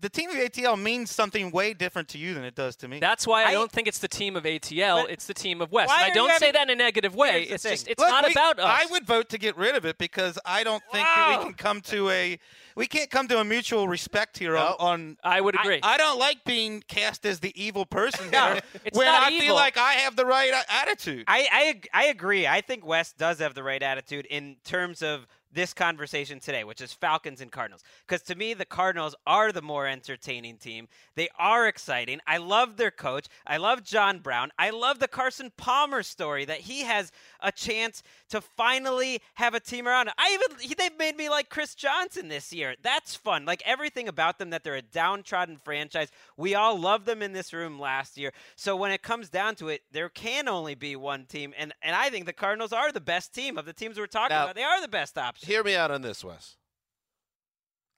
The team of ATL means something way different to you than it does to me. That's why I, I- don't think it's the team of ATL. It's the team of West. And I don't say that in a negative way. It's thing. just it's Look, not we- about us. I would vote to get rid of it because I don't think that we can come to a we can't come to a mutual respect here No. on, on I would agree. I don't like being cast as the evil person No, here it's when not I evil. feel like I have the right attitude. I, I I agree. I think West does have the right attitude in terms of this conversation today, which is Falcons and Cardinals. Because to me, the Cardinals are the more entertaining team. They are exciting. I love their coach. I love John Brown. I love the Carson Palmer story that he has a chance to finally have a team around. I even they've made me like Chris Johnson this year. That's fun. Like everything about them that they're a downtrodden franchise. We all love them in this room last year. So when it comes down to it, there can only be one team, and and I think the Cardinals are the best team of the teams we're talking Now- about. They are the best option. Hear me out on this, Wes.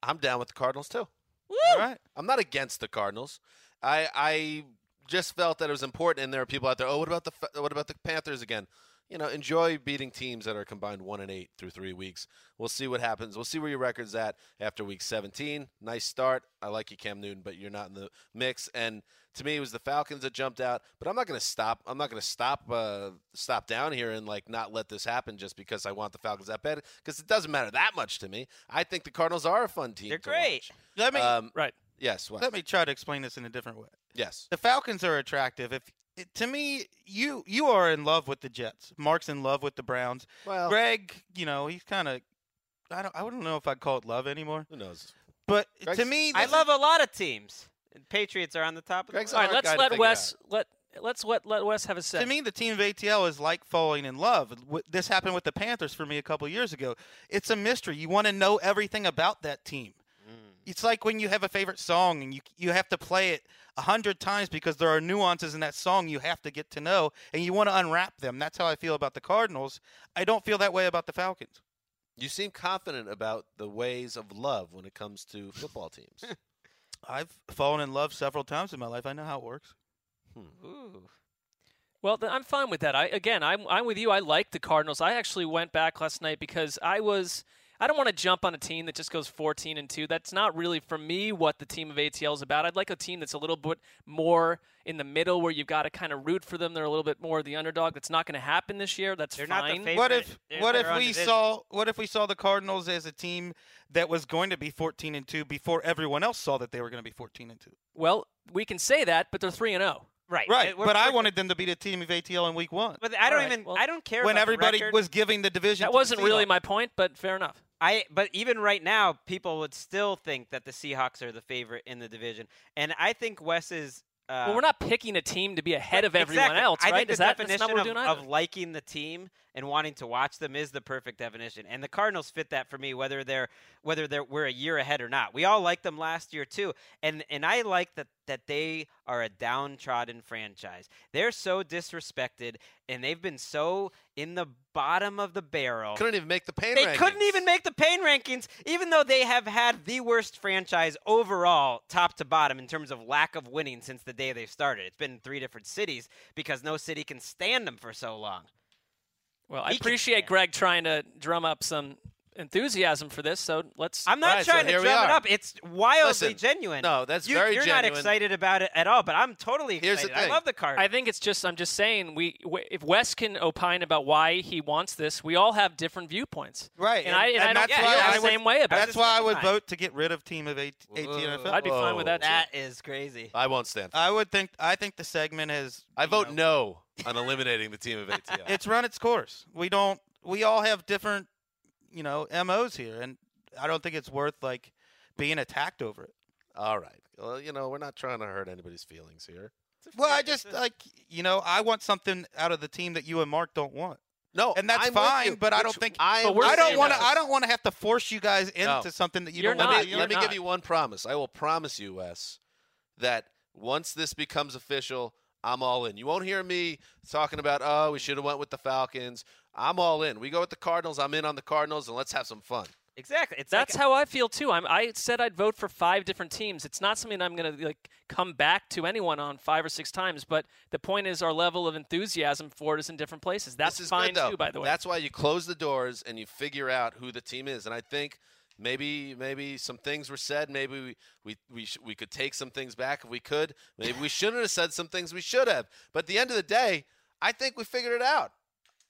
I'm down with the Cardinals too. All right. I'm not against the Cardinals. I I just felt that it was important, and there are people out there. Oh, what about the what about the Panthers again? You know, enjoy beating teams that are combined one and eight through three weeks. We'll see what happens. We'll see where your record's at after week 17. Nice start. I like you, Cam Newton, but you're not in the mix. And to me, it was the Falcons that jumped out. But I'm not going to stop. I'm not going to stop uh, stop down here and like not let this happen just because I want the Falcons that bad. Because it doesn't matter that much to me. I think the Cardinals are a fun team. They're great. watch. Let me Um, right. yes. Wes. let me try to explain this in a different way. Yes. The Falcons are attractive. If it, to me, you you are in love with the Jets. Marc's in love with the Browns. Well, Gregg, you know, he's kind of I don't I don't know if I'd call it love anymore. who knows? But Gregg's- to me, I love a lot of teams. Patriots are on the top of the Gregg's list. All right, let's let Wes let let's let let Wes have a is, say. to me the team of ATL is like falling in love. This happened with the Panthers for me a couple years ago. It's a mystery. You want to know everything about that team. It's like when you have a favorite song and you you have to play it a hundred times because there are nuances in that song you have to get to know and you want to unwrap them. That's how I feel about the Cardinals. I don't feel that way about the Falcons. You seem confident about the ways of love when it comes to football teams. I've fallen in love several times in my life. I know how it works. Hmm. Ooh. Well, then I'm fine with that. I again, I'm I'm with you. I like the Cardinals. I actually went back last night because I was I don't want to jump on a team that just goes 14 and 2. That's not really for me what the team of ATL is about. I'd like a team that's a little bit more in the middle where you've got to kind of root for them. They're a little bit more the underdog. That's not going to happen this year. That's They're not the fine. favorite. What if They're what if we division. saw what if we saw the Cardinals as a team that was going to be 14 and 2 before everyone else saw that they were going to be 14 and 2? well, we can say that, but they're 3 and oh. 0. Right. Right, we're- but I we're- wanted them to beat a team of ATL in week one. But I don't Alright, even. well, I don't care when about everybody record. was giving the division. That to wasn't really my point, but fair enough. I but even right now, people would still think that the Seahawks are the favorite in the division, and I think Wes is. Uh, well, we're not picking a team to be ahead of everyone exactly. else, I right? think Is the that, definition not what we're of, doing of liking the team and wanting to watch them is the perfect definition, and the Cardinals fit that for me. Whether they're whether they're we're a year ahead or not, we all liked them last year too, and and I like that that they are a downtrodden franchise. They're so disrespected, and they've been so in the bottom of the barrel. Couldn't even make the pain They rankings. couldn't even make the pain rankings, even though they have had the worst franchise overall, top to bottom, in terms of lack of winning since the day they started. It's been three different cities because no city can stand them for so long. Well, I He can appreciate stand. Gregg trying to drum up some enthusiasm for this, so let's. I'm not Right, so trying to drum it up. It's wildly Listen, genuine. no, that's you, very You're not excited about it at all, but I'm totally Here's excited. the thing. I love the card. I think it's just I'm just saying we if Wes can opine about why he wants this, we all have different viewpoints. Right, And, I and, I don't that's feel why I the would- same way about That's it. why I would fine. vote to get rid of team of 18 NFL. I'd be fine with that. too. that is crazy. I won't stand. I would think. I think the segment has. I vote know, no on eliminating the team of ATL. It's run its course. We don't. We all have different, you know, MOs here, and I don't think it's worth like being attacked over it. All right. Well, you know, we're not trying to hurt anybody's feelings here. Well, I just like you know, I want something out of the team that you and Marc don't want. No, And that's I'm fine, you. but I don't think- I, I don't want to. I don't want to have to force you guys into No. something that you You're don't want Let me, let me not. give you one promise. I will promise you, Wes, that once this becomes official, I'm all in. You won't hear me talking about, oh, we should have went with the Falcons. I'm all in. We go with the Cardinals. I'm in on the Cardinals, and let's have some fun. Exactly. It's That's like, how I feel too. I'm, I said I'd vote for five different teams. It's not something I'm going to like come back to anyone on five or six times. But the point is, our level of enthusiasm for it is in different places. That's fine good, too, by the way. That's why you close the doors and you figure out who the team is. And I think maybe maybe some things were said. Maybe we we we, sh- we could take some things back if we could. Maybe we shouldn't have said some things we should have. But at the end of the day, I think we figured it out.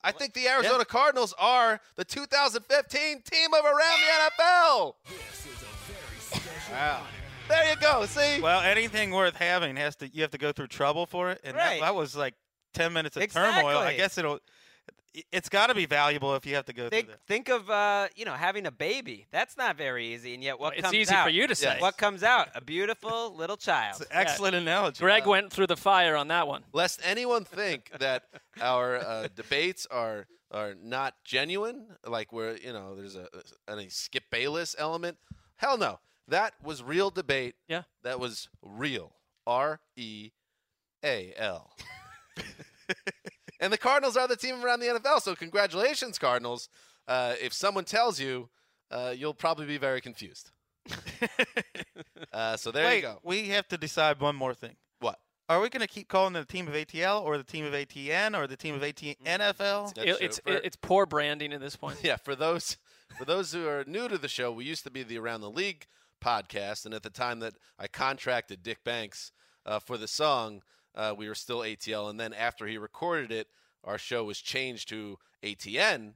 I think the Arizona Cardinals are the 2015 team of around the NFL. Wow. There you go. See? Well, anything worth having has to. You have to go through trouble for it, and that- Right. that, was like ten minutes of turmoil. I guess it'll. It's got to be valuable if you have to go think through that. think of uh, you know having a baby. That's not very easy, and yet what it's comes easy out? for you to say. Yes. What comes out? A beautiful little child. It's an excellent analogy. Gregg went through the fire on that one. lest anyone think that our uh, debates are are not genuine, like we're you know there's a any Skip Bayless element. Hell no, that was real debate. Yeah. that was real. R E A L. And the Cardinals are the team around the NFL. So congratulations, Cardinals. Uh, if someone tells you, uh, you'll probably be very confused. uh, so there Wait, you go. we have to decide one more thing. What? Are we going to keep calling it the team of ATL or the team of ATN or the team of AT NFL? It- it's For- it's poor branding at this point. Yeah, for those for those who are new to the show, we used to be the Around the League podcast, and at the time that I contracted Dick Banks uh, for the song, uh, we were still ATL, and then after he recorded it, our show was changed to ATN.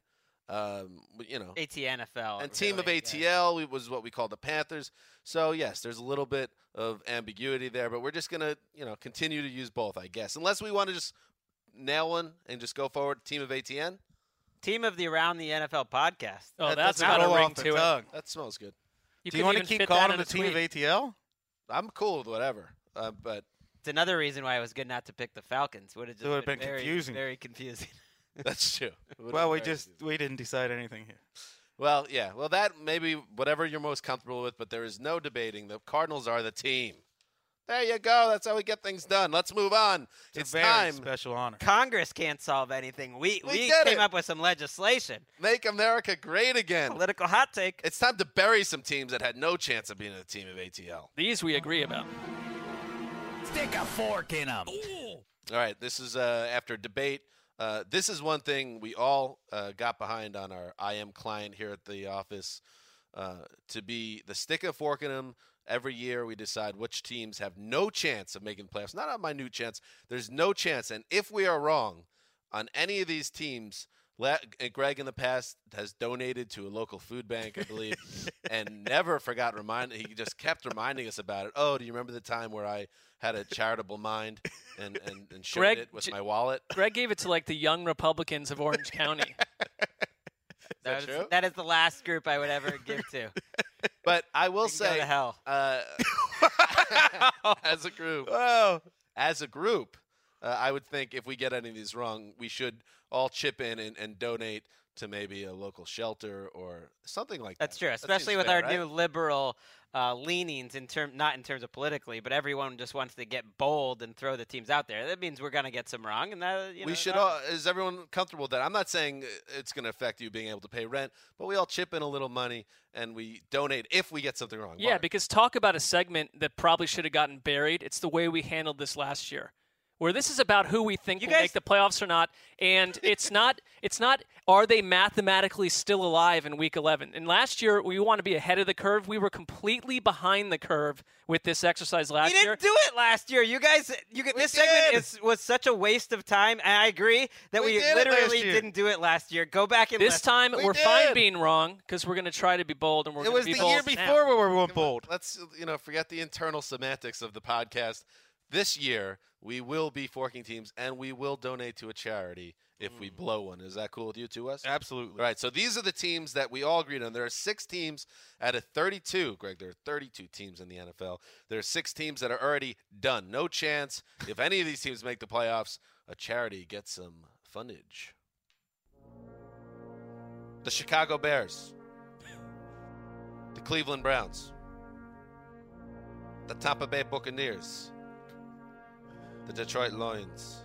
Um, you know, ATNFL. and team of really, yeah. ATL we- was what we called the Panthers. So yes, there's a little bit of ambiguity there, but we're just gonna you know continue to use both, I guess, unless we want to just nail one and just go forward. Team of ATN. Team of the Around the NFL podcast. Oh, That that's doesn't got a ring the to it. tongue. That smells good. You Do you want to keep calling them the a team of. ATL? I'm cool with whatever, uh, but It's another reason why it was good not to pick the Falcons. Would have just It would've been, been very, confusing. Very confusing. that's true. Well, we just confusing. we didn't decide anything here. well, yeah. Well, that maybe whatever you're most comfortable with, but there is no debating. The Cardinals are the team. There you go. That's how we get things done. Let's move on. It's, It's, a very time. special honor. Congress can't solve anything. We We we, came it. up with some legislation. Make America great again. Political hot take. It's time to bury some teams that had no chance of being a team of ATL. These we agree about. Stick a fork in them. All right, this is uh, after debate. Uh, this is one thing we all uh, got behind on our IM client here at the office uh, to be the stick and fork in them. Every year we decide which teams have no chance of making playoffs. Not a minute chance. There's no chance. And if we are wrong on any of these teams, Le- Gregg in the past has donated to a local food bank, I believe, and never forgot remind. He just kept reminding us about it. Oh, do you remember the time where I had a charitable mind and and, and shared Gregg, it with j- my wallet? Gregg gave it to like the young Republicans of Orange County. that is, true? that is the last group I would ever give to. But I will You can go say, to hell. uh, as a group, Oh, as a group, uh, I would think if we get any of these wrong, we should all chip in and, and donate to maybe a local shelter or something like That's that. That's true, That especially with fair, our right? new liberal uh, leanings in term, not in terms of politically, but everyone just wants to get bold and throw the teams out there. That means we're gonna get some wrong, and that you know, we should all. Is everyone comfortable with that? I'm not saying it's going to affect you being able to pay rent, but we all chip in a little money and we donate if we get something wrong. Yeah, Marc. because talk about a segment that probably should have gotten buried. It's the way we handled this last year. Where this is about who we think You will guys- make the playoffs or not, and it's not. It's not. Are they mathematically still alive in Week 11? And last year we want to be ahead of the curve. We were completely behind the curve with this exercise last year. You didn't year. do it last year. You guys, you get, this segment is, was such a waste of time, and I agree that We we, did literally didn't do it last year. Go back and This listen. time We we're fine being wrong because we're going to try to be bold and we're it going was to be the bold year now. before we were Come bold. Let's you know forget the internal semantics of the podcast. This year we will be forking teams and we will donate to a charity if we Mm. blow one. Is that cool with you two, Wes? Absolutely. All right, so these are the teams that we all agreed on. There are six teams out of 32. Gregg, there are 32 teams in the NFL. There are six teams that are already done. No chance. If any of these teams make the playoffs, a charity gets some fundage. The Chicago Bears, the Cleveland Browns, the Tampa Bay Buccaneers, the Detroit Lions,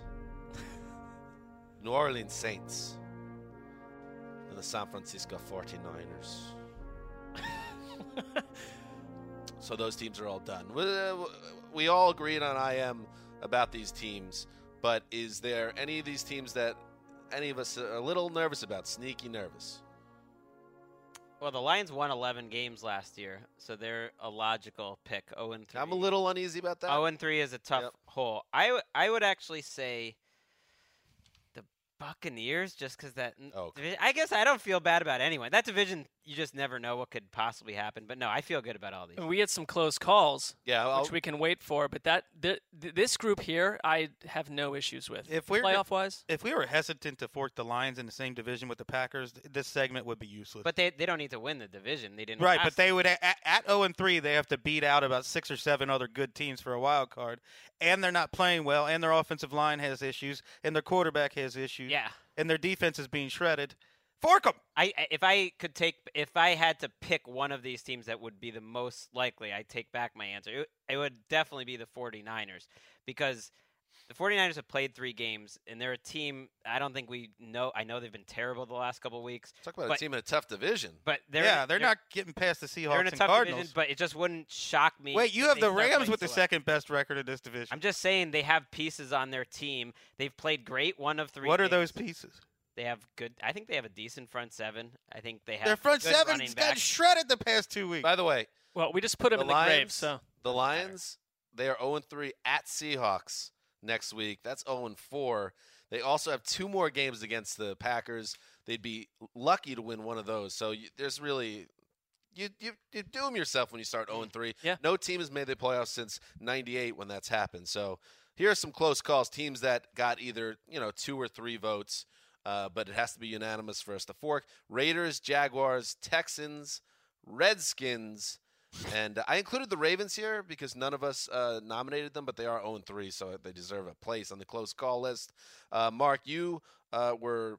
New Orleans Saints, and the San Francisco 49ers. so those teams are all done. We, uh, we all agreed on IM about these teams, but is there any of these teams that any of us are a little nervous about? Sneaky nervous. Well, the Lions won 11 games last year, so they're a logical pick. 0 and 3. I'm a little uneasy about that. 0 and 3 is a tough Yep. hole. I, w- I would actually say the Buccaneers, just because that. Oh, okay. I guess I don't feel bad about anyone. That division, you just never know what could possibly happen. But no, I feel good about all these. We had some close calls, Yeah, I'll, which we can wait for. But that th- th- this group here, I have no issues with. If we're playoff wise, if we were hesitant to fork the Lions in the same division with the Packers, th- this segment would be useless. But they, they don't need to win the division. They didn't. right, last but they would at, at 0 and 3, they have to beat out about six or seven other good teams for a wild card, and they're not playing well, and their offensive line has issues, and their quarterback has issues, Yeah. and their defense is being shredded. Fork them. I I- if I could take if I had to pick one of these teams that would be the most likely, I take back my answer. It, it would definitely be the 49ers because the 49ers have played 3 games and they're a team I don't think we know I know they've been terrible the last couple weeks, talk about a team in a tough division. but they're yeah, they're, not getting past the they're Seahawks in a and tough Cardinals. division, but it just wouldn't shock me. Wait, you have the Rams with the second best record in this division. I'm just saying they have pieces on their team. They've played great one of 3 what are those pieces? They have good I think they have a decent front seven. I think they have Their front good seven running got shredded the past two weeks. By the way, well, we just put them the in the Lions, grave. So the Lions, they are 0 3 at Seahawks next week. That's 0 4. They also have two more games against the Packers. They'd be lucky to win one of those. So you, there's really you, you you doom yourself when you start 0 3. Yeah. No team has made the playoffs since 98 when that's happened. So here are some close calls. Teams that got either, you know, two or three votes, uh, but it has to be unanimous for us to fork. Raiders, Jaguars, Texans, Redskins, and I included the Ravens here because none of us uh, nominated them, but they are 0 3, so they deserve a place on the close call list. Uh, Marc, you uh, were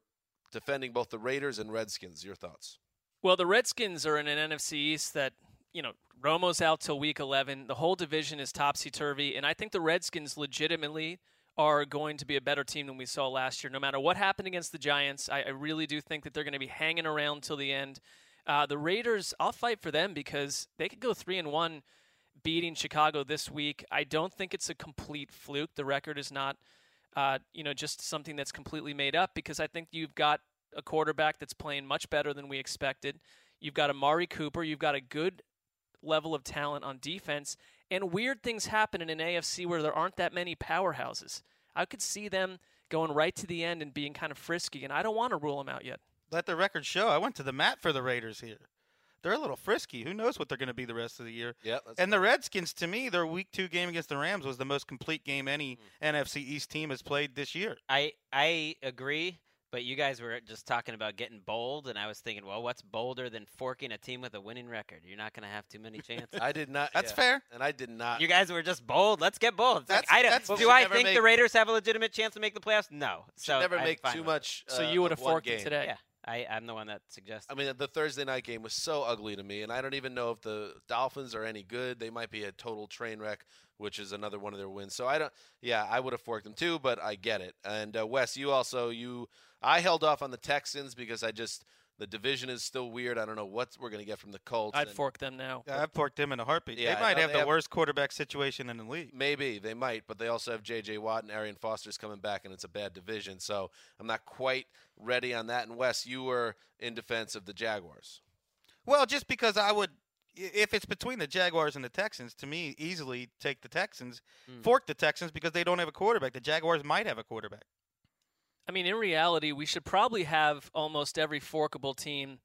defending both the Raiders and Redskins. Your thoughts? Well, the Redskins are in an NFC East that, you know, Romo's out till week 11. The whole division is topsy turvy. And I think the Redskins legitimately are going to be a better team than we saw last year. No matter what happened against the Giants, I, I really do think that they're going to be hanging around till the end. Uh, the Raiders, I'll fight for them because they could go 3 and 1 beating Chicago this week. I don't think it's a complete fluke. The record is not, uh, you know, just something that's completely made up because I think you've got a quarterback that's playing much better than we expected. You've got Amari Cooper. You've got a good level of talent on defense. And weird things happen in an AFC where there aren't that many powerhouses. I could see them going right to the end and being kind of frisky, and I don't want to rule them out yet. Let the record show. I went to the mat for the Raiders here. They're a little frisky. Who knows what they're going to be the rest of the year? Yeah, and the Redskins, to me, their Week Two game against the Rams was the most complete game any hmm. NFC East team has played this year. I I agree, but you guys were just talking about getting bold, and I was thinking, well, what's bolder than forking a team with a winning record? You're not going to have too many chances. I did not. That's yeah. fair. And I did not. you guys were just bold. Let's get bold. It's like, I don't, that's do I never think the Raiders have a legitimate chance to make the playoffs? No. So never I'm make too with it. much. So uh, you would have forked it today. Yeah, I, I'm the one that suggested. I mean, the Thursday night game was so ugly to me, and I don't even know if the Dolphins are any good. They might be a total train wreck, which is another one of their wins. So I don't. Yeah, I would have forked them too, but I get it. And uh, Wes, you also you. I held off on the Texans because I just the division is still weird. I don't know what we're going to get from the Colts. I'd and fork them now. Yeah, I'd fork them in a heartbeat. Yeah, they might have they the have- worst quarterback situation in the league. Maybe they might, but they also have J.J. Watt and Arian Foster's coming back, and it's a bad division. So I'm not quite ready on that. And Wes, you were in defense of the Jaguars. Well, just because I would, if it's between the Jaguars and the Texans, to me, easily take the Texans, Mm. fork the Texans because they don't have a quarterback. The Jaguars might have a quarterback. I mean, in reality, we should probably have almost every forkable team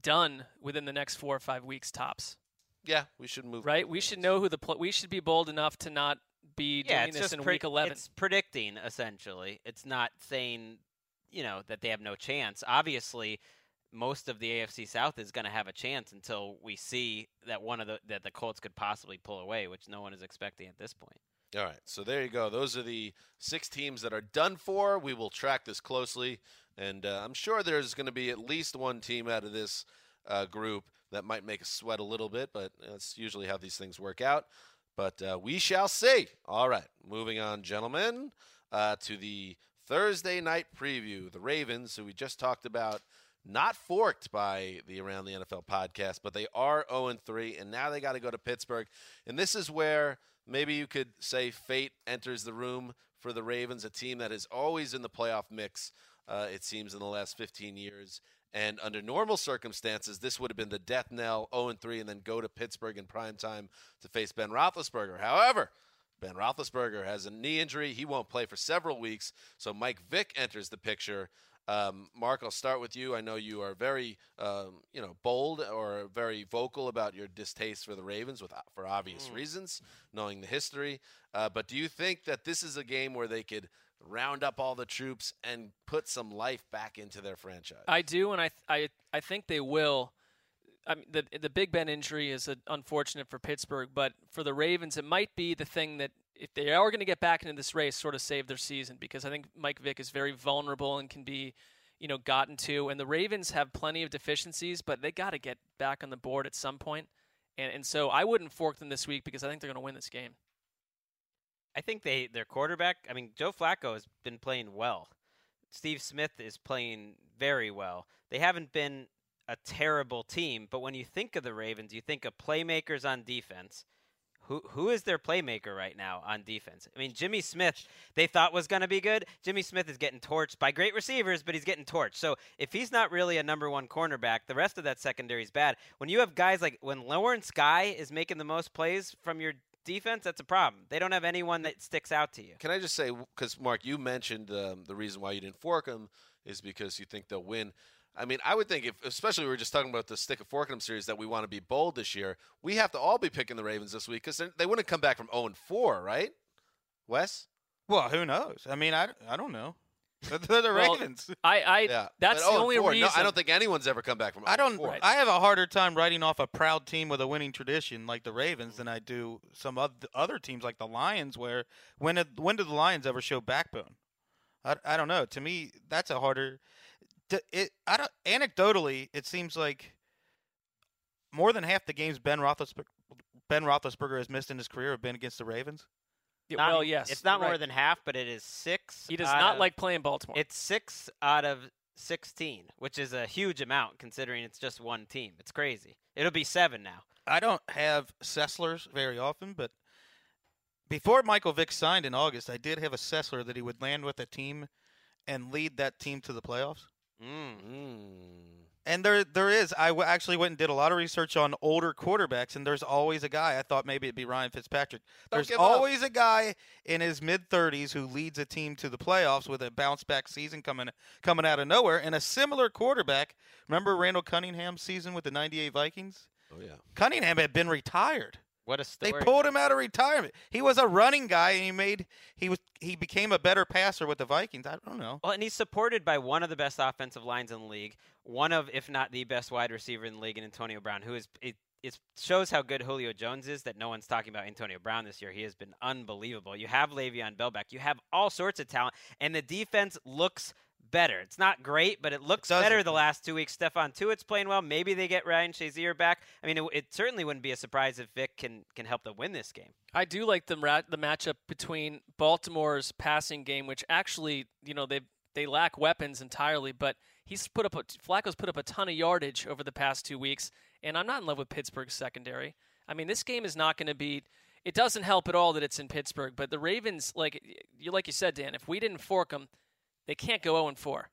done within the next four or five weeks tops. Yeah, we should move. Right? We should know who the pl- we should be bold enough to not be yeah, doing this in pre- week 11. It's predicting essentially. It's not saying, you know, that they have no chance. Obviously, most of the AFC South is going to have a chance until we see that one of the that the Colts could possibly pull away, which no one is expecting at this point. All right, so there you go. Those are the six teams that are done for. We will track this closely, and uh, I'm sure there's going to be at least one team out of this uh, group that might make us sweat a little bit, but that's usually how these things work out. But uh, we shall see. All right, moving on, gentlemen, uh, to the Thursday night preview. The Ravens, who we just talked about, not forked by the Around the NFL podcast, but they are 0 3, and now they got to go to Pittsburgh. And this is where maybe you could say fate enters the room for the Ravens, a team that is always in the playoff mix, uh, it seems, in the last 15 years. And under normal circumstances, this would have been the death knell 0 3 and then go to Pittsburgh in prime time to face Ben Roethlisberger. However, Ben Roethlisberger has a knee injury. He won't play for several weeks. So Mike Vick enters the picture. Um, Marc, I'll start with you. I know you are very, um, you know, bold or very vocal about your distaste for the Ravens, with for obvious reasons, knowing the history. Uh, but do you think that this is a game where they could round up all the troops and put some life back into their franchise? I do, and I th- I I think they will. I mean, the the Big Ben injury is uh unfortunate for Pittsburgh, but for the Ravens, it might be the thing that if they are going to get back into this race, sort of save their season because I think Mike Vick is very vulnerable and can be, you know, gotten to. And the Ravens have plenty of deficiencies, but they got to get back on the board at some point. And and so I wouldn't fork them this week because I think they're going to win this game. I think they their quarterback. I mean, Joe Flacco has been playing well. Steve Smith is playing very well. They haven't been a terrible team, but when you think of the Ravens, you think of playmakers on defense. Who who is their playmaker right now on defense? I mean, Jimmy Smith, they thought was going to be good. Jimmy Smith is getting torched by great receivers, but he's getting torched. So if he's not really a number one cornerback, the rest of that secondary is bad. When you have guys like when Lawrence Guy is making the most plays from your defense, that's a problem. They don't have anyone that sticks out to you. Can I just say, because Marc, you mentioned um, the reason why you didn't fork them is because you think they'll win. I mean, I would think if, especially we were just talking about the stick of forking them series that we want to be bold this year. We have to all be picking the Ravens this week because they wouldn't come back from zero and four, right? Wes. Well, who knows? I mean, I, I don't know. They're, they're the Well, Ravens. I I Yeah, that's but the oh only 4, reason. No, I don't think anyone's ever come back from. 0 I don't. 4. I have a harder time writing off a proud team with a winning tradition like the Ravens than I do some oth- other teams like the Lions. Where when did, when did the Lions ever show backbone? I, I don't know. To me, that's a harder. To, it I don't. Anecdotally, it seems like more than half the games Ben Roethlisberger, Ben Roethlisberger has missed in his career have been against the Ravens. Yeah, Not- well, yes, It's not more than half, but it is six. He does not of- like playing Baltimore. It's six out of 16, which is a huge amount considering it's just one team. It's crazy. It'll be seven now. I don't have Sesslers very often, but before Michael Vick signed in August, I did have a Sessler that he would land with a team and lead that team to the playoffs. Mm. Mm. And there, there is. I w- actually went and did a lot of research on older quarterbacks, and there's always a guy. I thought maybe it'd be Ryan Fitzpatrick. Don't there's give up. always a guy in his mid 30s who leads a team to the playoffs with a bounce back season coming coming out of nowhere, and a similar quarterback. Remember Randall Cunningham's season with the '98 Vikings? Oh yeah. Cunningham had been retired. What a story! They pulled him out of retirement. He was a running guy, and he made he was he became a better passer with the Vikings. I don't know. Well, and he's supported by one of the best offensive lines in the league, one of, if not the best wide receiver in the league, in Antonio Brown, who is it. It shows how good Julio Jones is that no one's talking about Antonio Brown this year. He has been unbelievable. You have Le'Veon Bell back. You have all sorts of talent, and the defense looks better. It's not great, but it looks does better the last two weeks. Stephon Tuitt's playing well. Maybe they get Ryan Shazier back. I mean, it, it certainly wouldn't be a surprise if Vick can can help them win this game. I do like the rat, the matchup between Baltimore's passing game, which actually, you know, they they lack weapons entirely, but he's put up a, Flacco's put up a ton of yardage over the past two weeks, and I'm not in love with Pittsburgh's secondary. I mean, this game is not going to be. It doesn't help at all that it's in Pittsburgh, but the Ravens, like you like you said, Dan, if we didn't fork them, they can't go 0 and 4.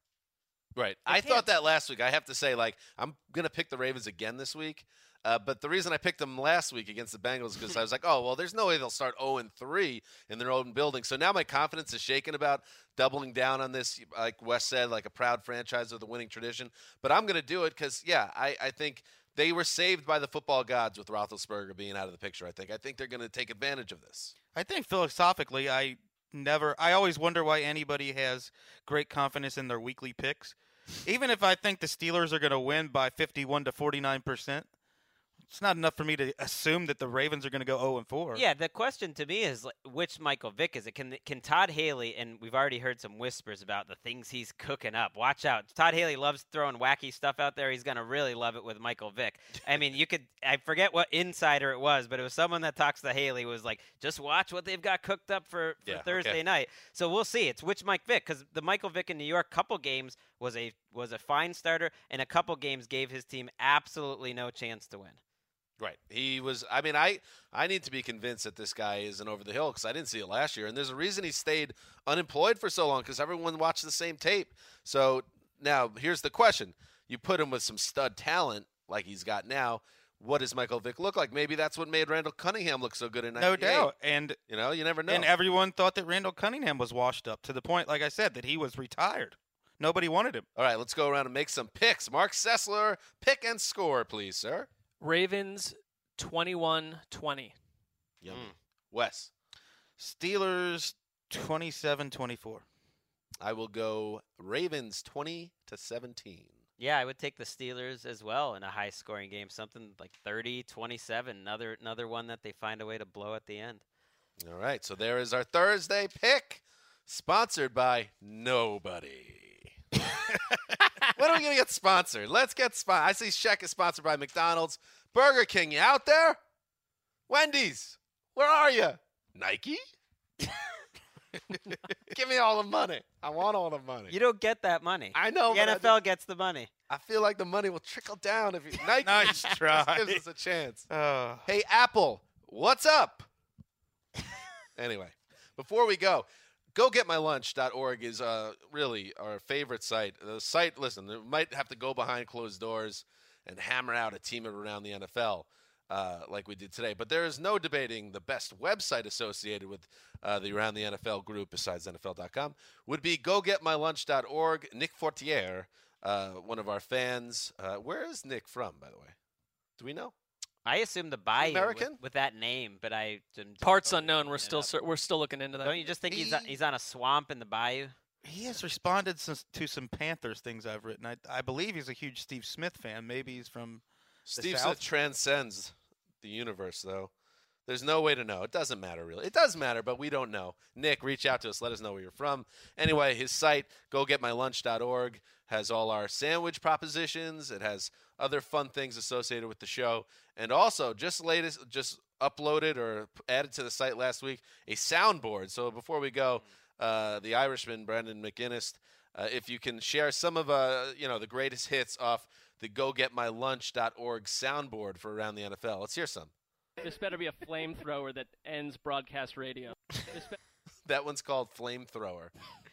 Right. They I can't. thought that last week. I have to say, like, I'm gonna pick the Ravens again this week. Uh, but the reason I picked them last week against the Bengals is because I was like, oh well, there's no way they'll start 0 and 3 in their own building. So now my confidence is shaken about doubling down on this. Like Wes said, like a proud franchise with a winning tradition. But I'm gonna do it because yeah, I, I think they were saved by the football gods with Roethlisberger being out of the picture. I think. I think they're gonna take advantage of this. I think philosophically, I never. I always wonder why anybody has great confidence in their weekly picks. Even if I think the Steelers are going to win by 51 to 49 percent, it's not enough for me to assume that the Ravens are going to go 0 and 4. Yeah, the question to me is like, which Michael Vick is it? Can can Todd Haley and we've already heard some whispers about the things he's cooking up. Watch out. Todd Haley loves throwing wacky stuff out there. He's going to really love it with Michael Vick. I mean, you could I forget what insider it was, but it was someone that talks to Haley was like, "Just watch what they've got cooked up for, for Yeah, Thursday okay. night." So we'll see. It's which Mike Vick cuz the Michael Vick in New York couple games was a was a fine starter and a couple games gave his team absolutely no chance to win. Right. He was. I mean, I I need to be convinced that this guy isn't over the hill because I didn't see it last year, and there's a reason he stayed unemployed for so long because everyone watched the same tape. So now here's the question: You put him with some stud talent like he's got now. What does Michael Vick look like? Maybe that's what made Randall Cunningham look so good in that. no doubt. And You know, you never know. and everyone thought that Randall Cunningham was washed up to the point, like I said, that he was retired. Nobody wanted him. All right, let's go around and make some picks. Marc Sessler, pick and score, please, sir. Ravens 21-20. Yummy. Hmm. Wes, Steelers 27-24. I will go Ravens twenty to seventeen. Yeah, I would take the Steelers as well in a high scoring game, something like 30-27, another another one that they find a way to blow at the end. All right, so there is our Thursday pick, sponsored by nobody. when are we gonna get sponsored? Let's get sponsored. I see Sheck is sponsored by McDonald's, Burger King. You out there? Wendy's, where are you? Nike. Give me all the money. I want all the money. You don't get that money. I know. the but I NFL think- gets the money. I feel like the money will trickle down if you Nike Nice just try. gives us a chance. Uh, Hey, Apple, what's up? anyway, before we go, gogetmylunch.org is uh, really our favorite site. The site, listen, they might have to go behind closed doors and hammer out a team around the NFL. Uh, like we did today, but there is no debating the best website associated with uh, the Around the NFL group besides NFL.com would be gogetmylunch.org. Nick Fortier, uh, one of our fans. Uh, where is Nick from, by the way? Do we know? I assume the Bayou with- American? With, that name, but I Parts unknown. We're still up. we're still looking into that. Don't you just think he's on, he's on a swamp in the Bayou? he has responded s- to some Panthers things I've written. I, I believe he's a huge Steve Smith fan. Maybe he's from the Steve South. Smith transcends the universe, though. There's no way to know. It doesn't matter, really. It does matter, but we don't know. Nick, reach out to us. Let us know where you're from. Anyway, his site, gogetmylunch.org, has all our sandwich propositions. It has other fun things associated with the show. And also, just latest, just uploaded or added to the site last week, a soundboard. So before we go, uh, the Irishman, Brandon McGinnis, uh, if you can share some of uh, you know the greatest hits off the gogetmylunch.org soundboard for around the NFL. Let's hear some. This better be a flamethrower that ends broadcast radio. This be- That one's called Flamethrower.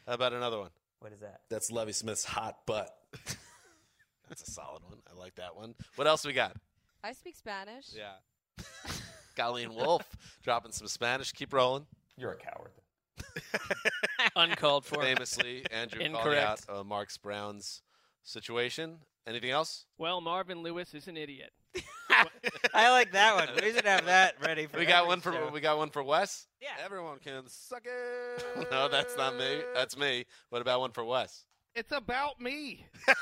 How about another one? What is that? That's Lovie Smith's hot butt. That's a solid one. I like that one. What else we got? I speak Spanish. Yeah. Colleen Wolfe dropping some Spanish. Keep rolling. You're a coward. Uncalled for. Famously, Andrew calling out Incorrect. uh, Marks Brown's situation. Anything else? Well, Marvin Lewis is an idiot. I like that one. We should have that ready for We got one for show. we got one for Wes. Yeah. Everyone can suck it. no, that's not me. That's me. What about one for Wes? It's about me.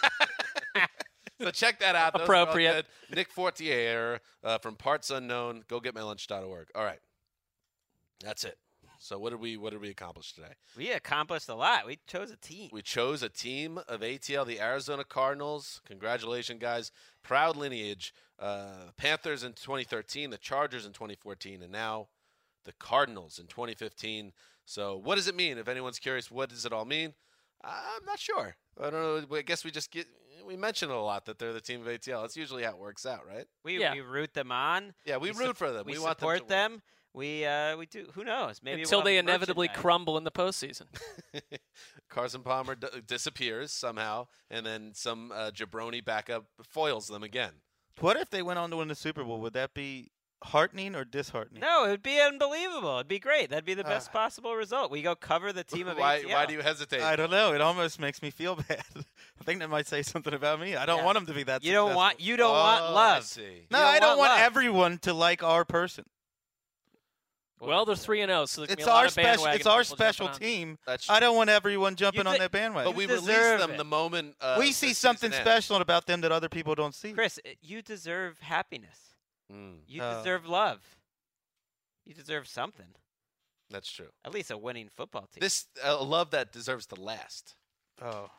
So check that out. Those Appropriate. good. Nick Fortier uh, from Parts Unknown. Go get my lunch.org. All right. That's it. So what did we what did we accomplish today? We accomplished a lot. We chose a team. We chose a team of ATL, the Arizona Cardinals. Congratulations, guys! Proud lineage. Uh, Panthers in 2013, the Chargers in 2014, and now the Cardinals in 2015. So what does it mean? If anyone's curious, what does it all mean? I'm not sure. I don't know. I guess we just get we mention it a lot that they're the team of ATL. That's usually how it works out, right? We Yeah. we root them on. Yeah, we, root sup- for them. We, We, want them support to win. them. We uh we do. Who knows? Maybe Until we'll they inevitably merchandise. crumble in the postseason. Carson Palmer d- disappears somehow, and then some uh, jabroni backup foils them again. What if they went on to win the Super Bowl? Would that be heartening or disheartening? No, it would be unbelievable. It'd be great. That'd be the Uh, best possible result. We go cover the team of why, ATL. why do you hesitate? I don't know. It almost makes me feel bad. I think that might say something about me. I don't Yeah. want them to be that. You don't want you don't want Oh, I love. see. No, You I don't want love. everyone to like our person. Well, they're three and zero, so It's be a lot our special. It's our special team. That's I don't want everyone jumping on that bandwagon. But we release them it. the moment uh, we see season something ends. special about them that other people don't see. Chris, uh, you deserve happiness. Mm, You Oh. deserve love. You deserve something. that's true. At least a winning football team. This uh, love that deserves to last Oh,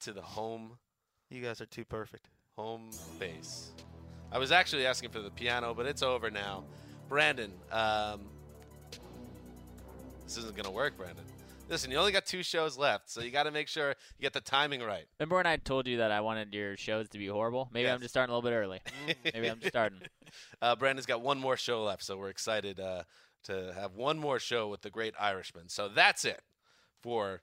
to the home you guys are too perfect. home base. I was actually asking for the piano, but it's over now. Brandon, um, this isn't gonna work, Brandon. Listen, you only got two shows left, so you got to make sure you get the timing right. Remember when I told you that I wanted your shows to be horrible? Maybe Yes. I'm just starting a little bit early. Maybe I'm just starting. Uh, Brandon's got one more show left, so we're excited uh, to have one more show with the great Irishman. So that's it for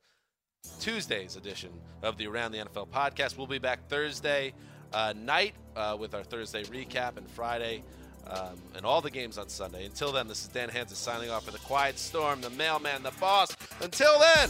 Tuesday's edition of the Around the NFL podcast. We'll be back Thursday uh, night uh, with our Thursday recap and Friday um, and all the games on Sunday. Until then, this is Dan Hanzus signing off for the Quiet Storm, the Mailman, the Boss. Until then.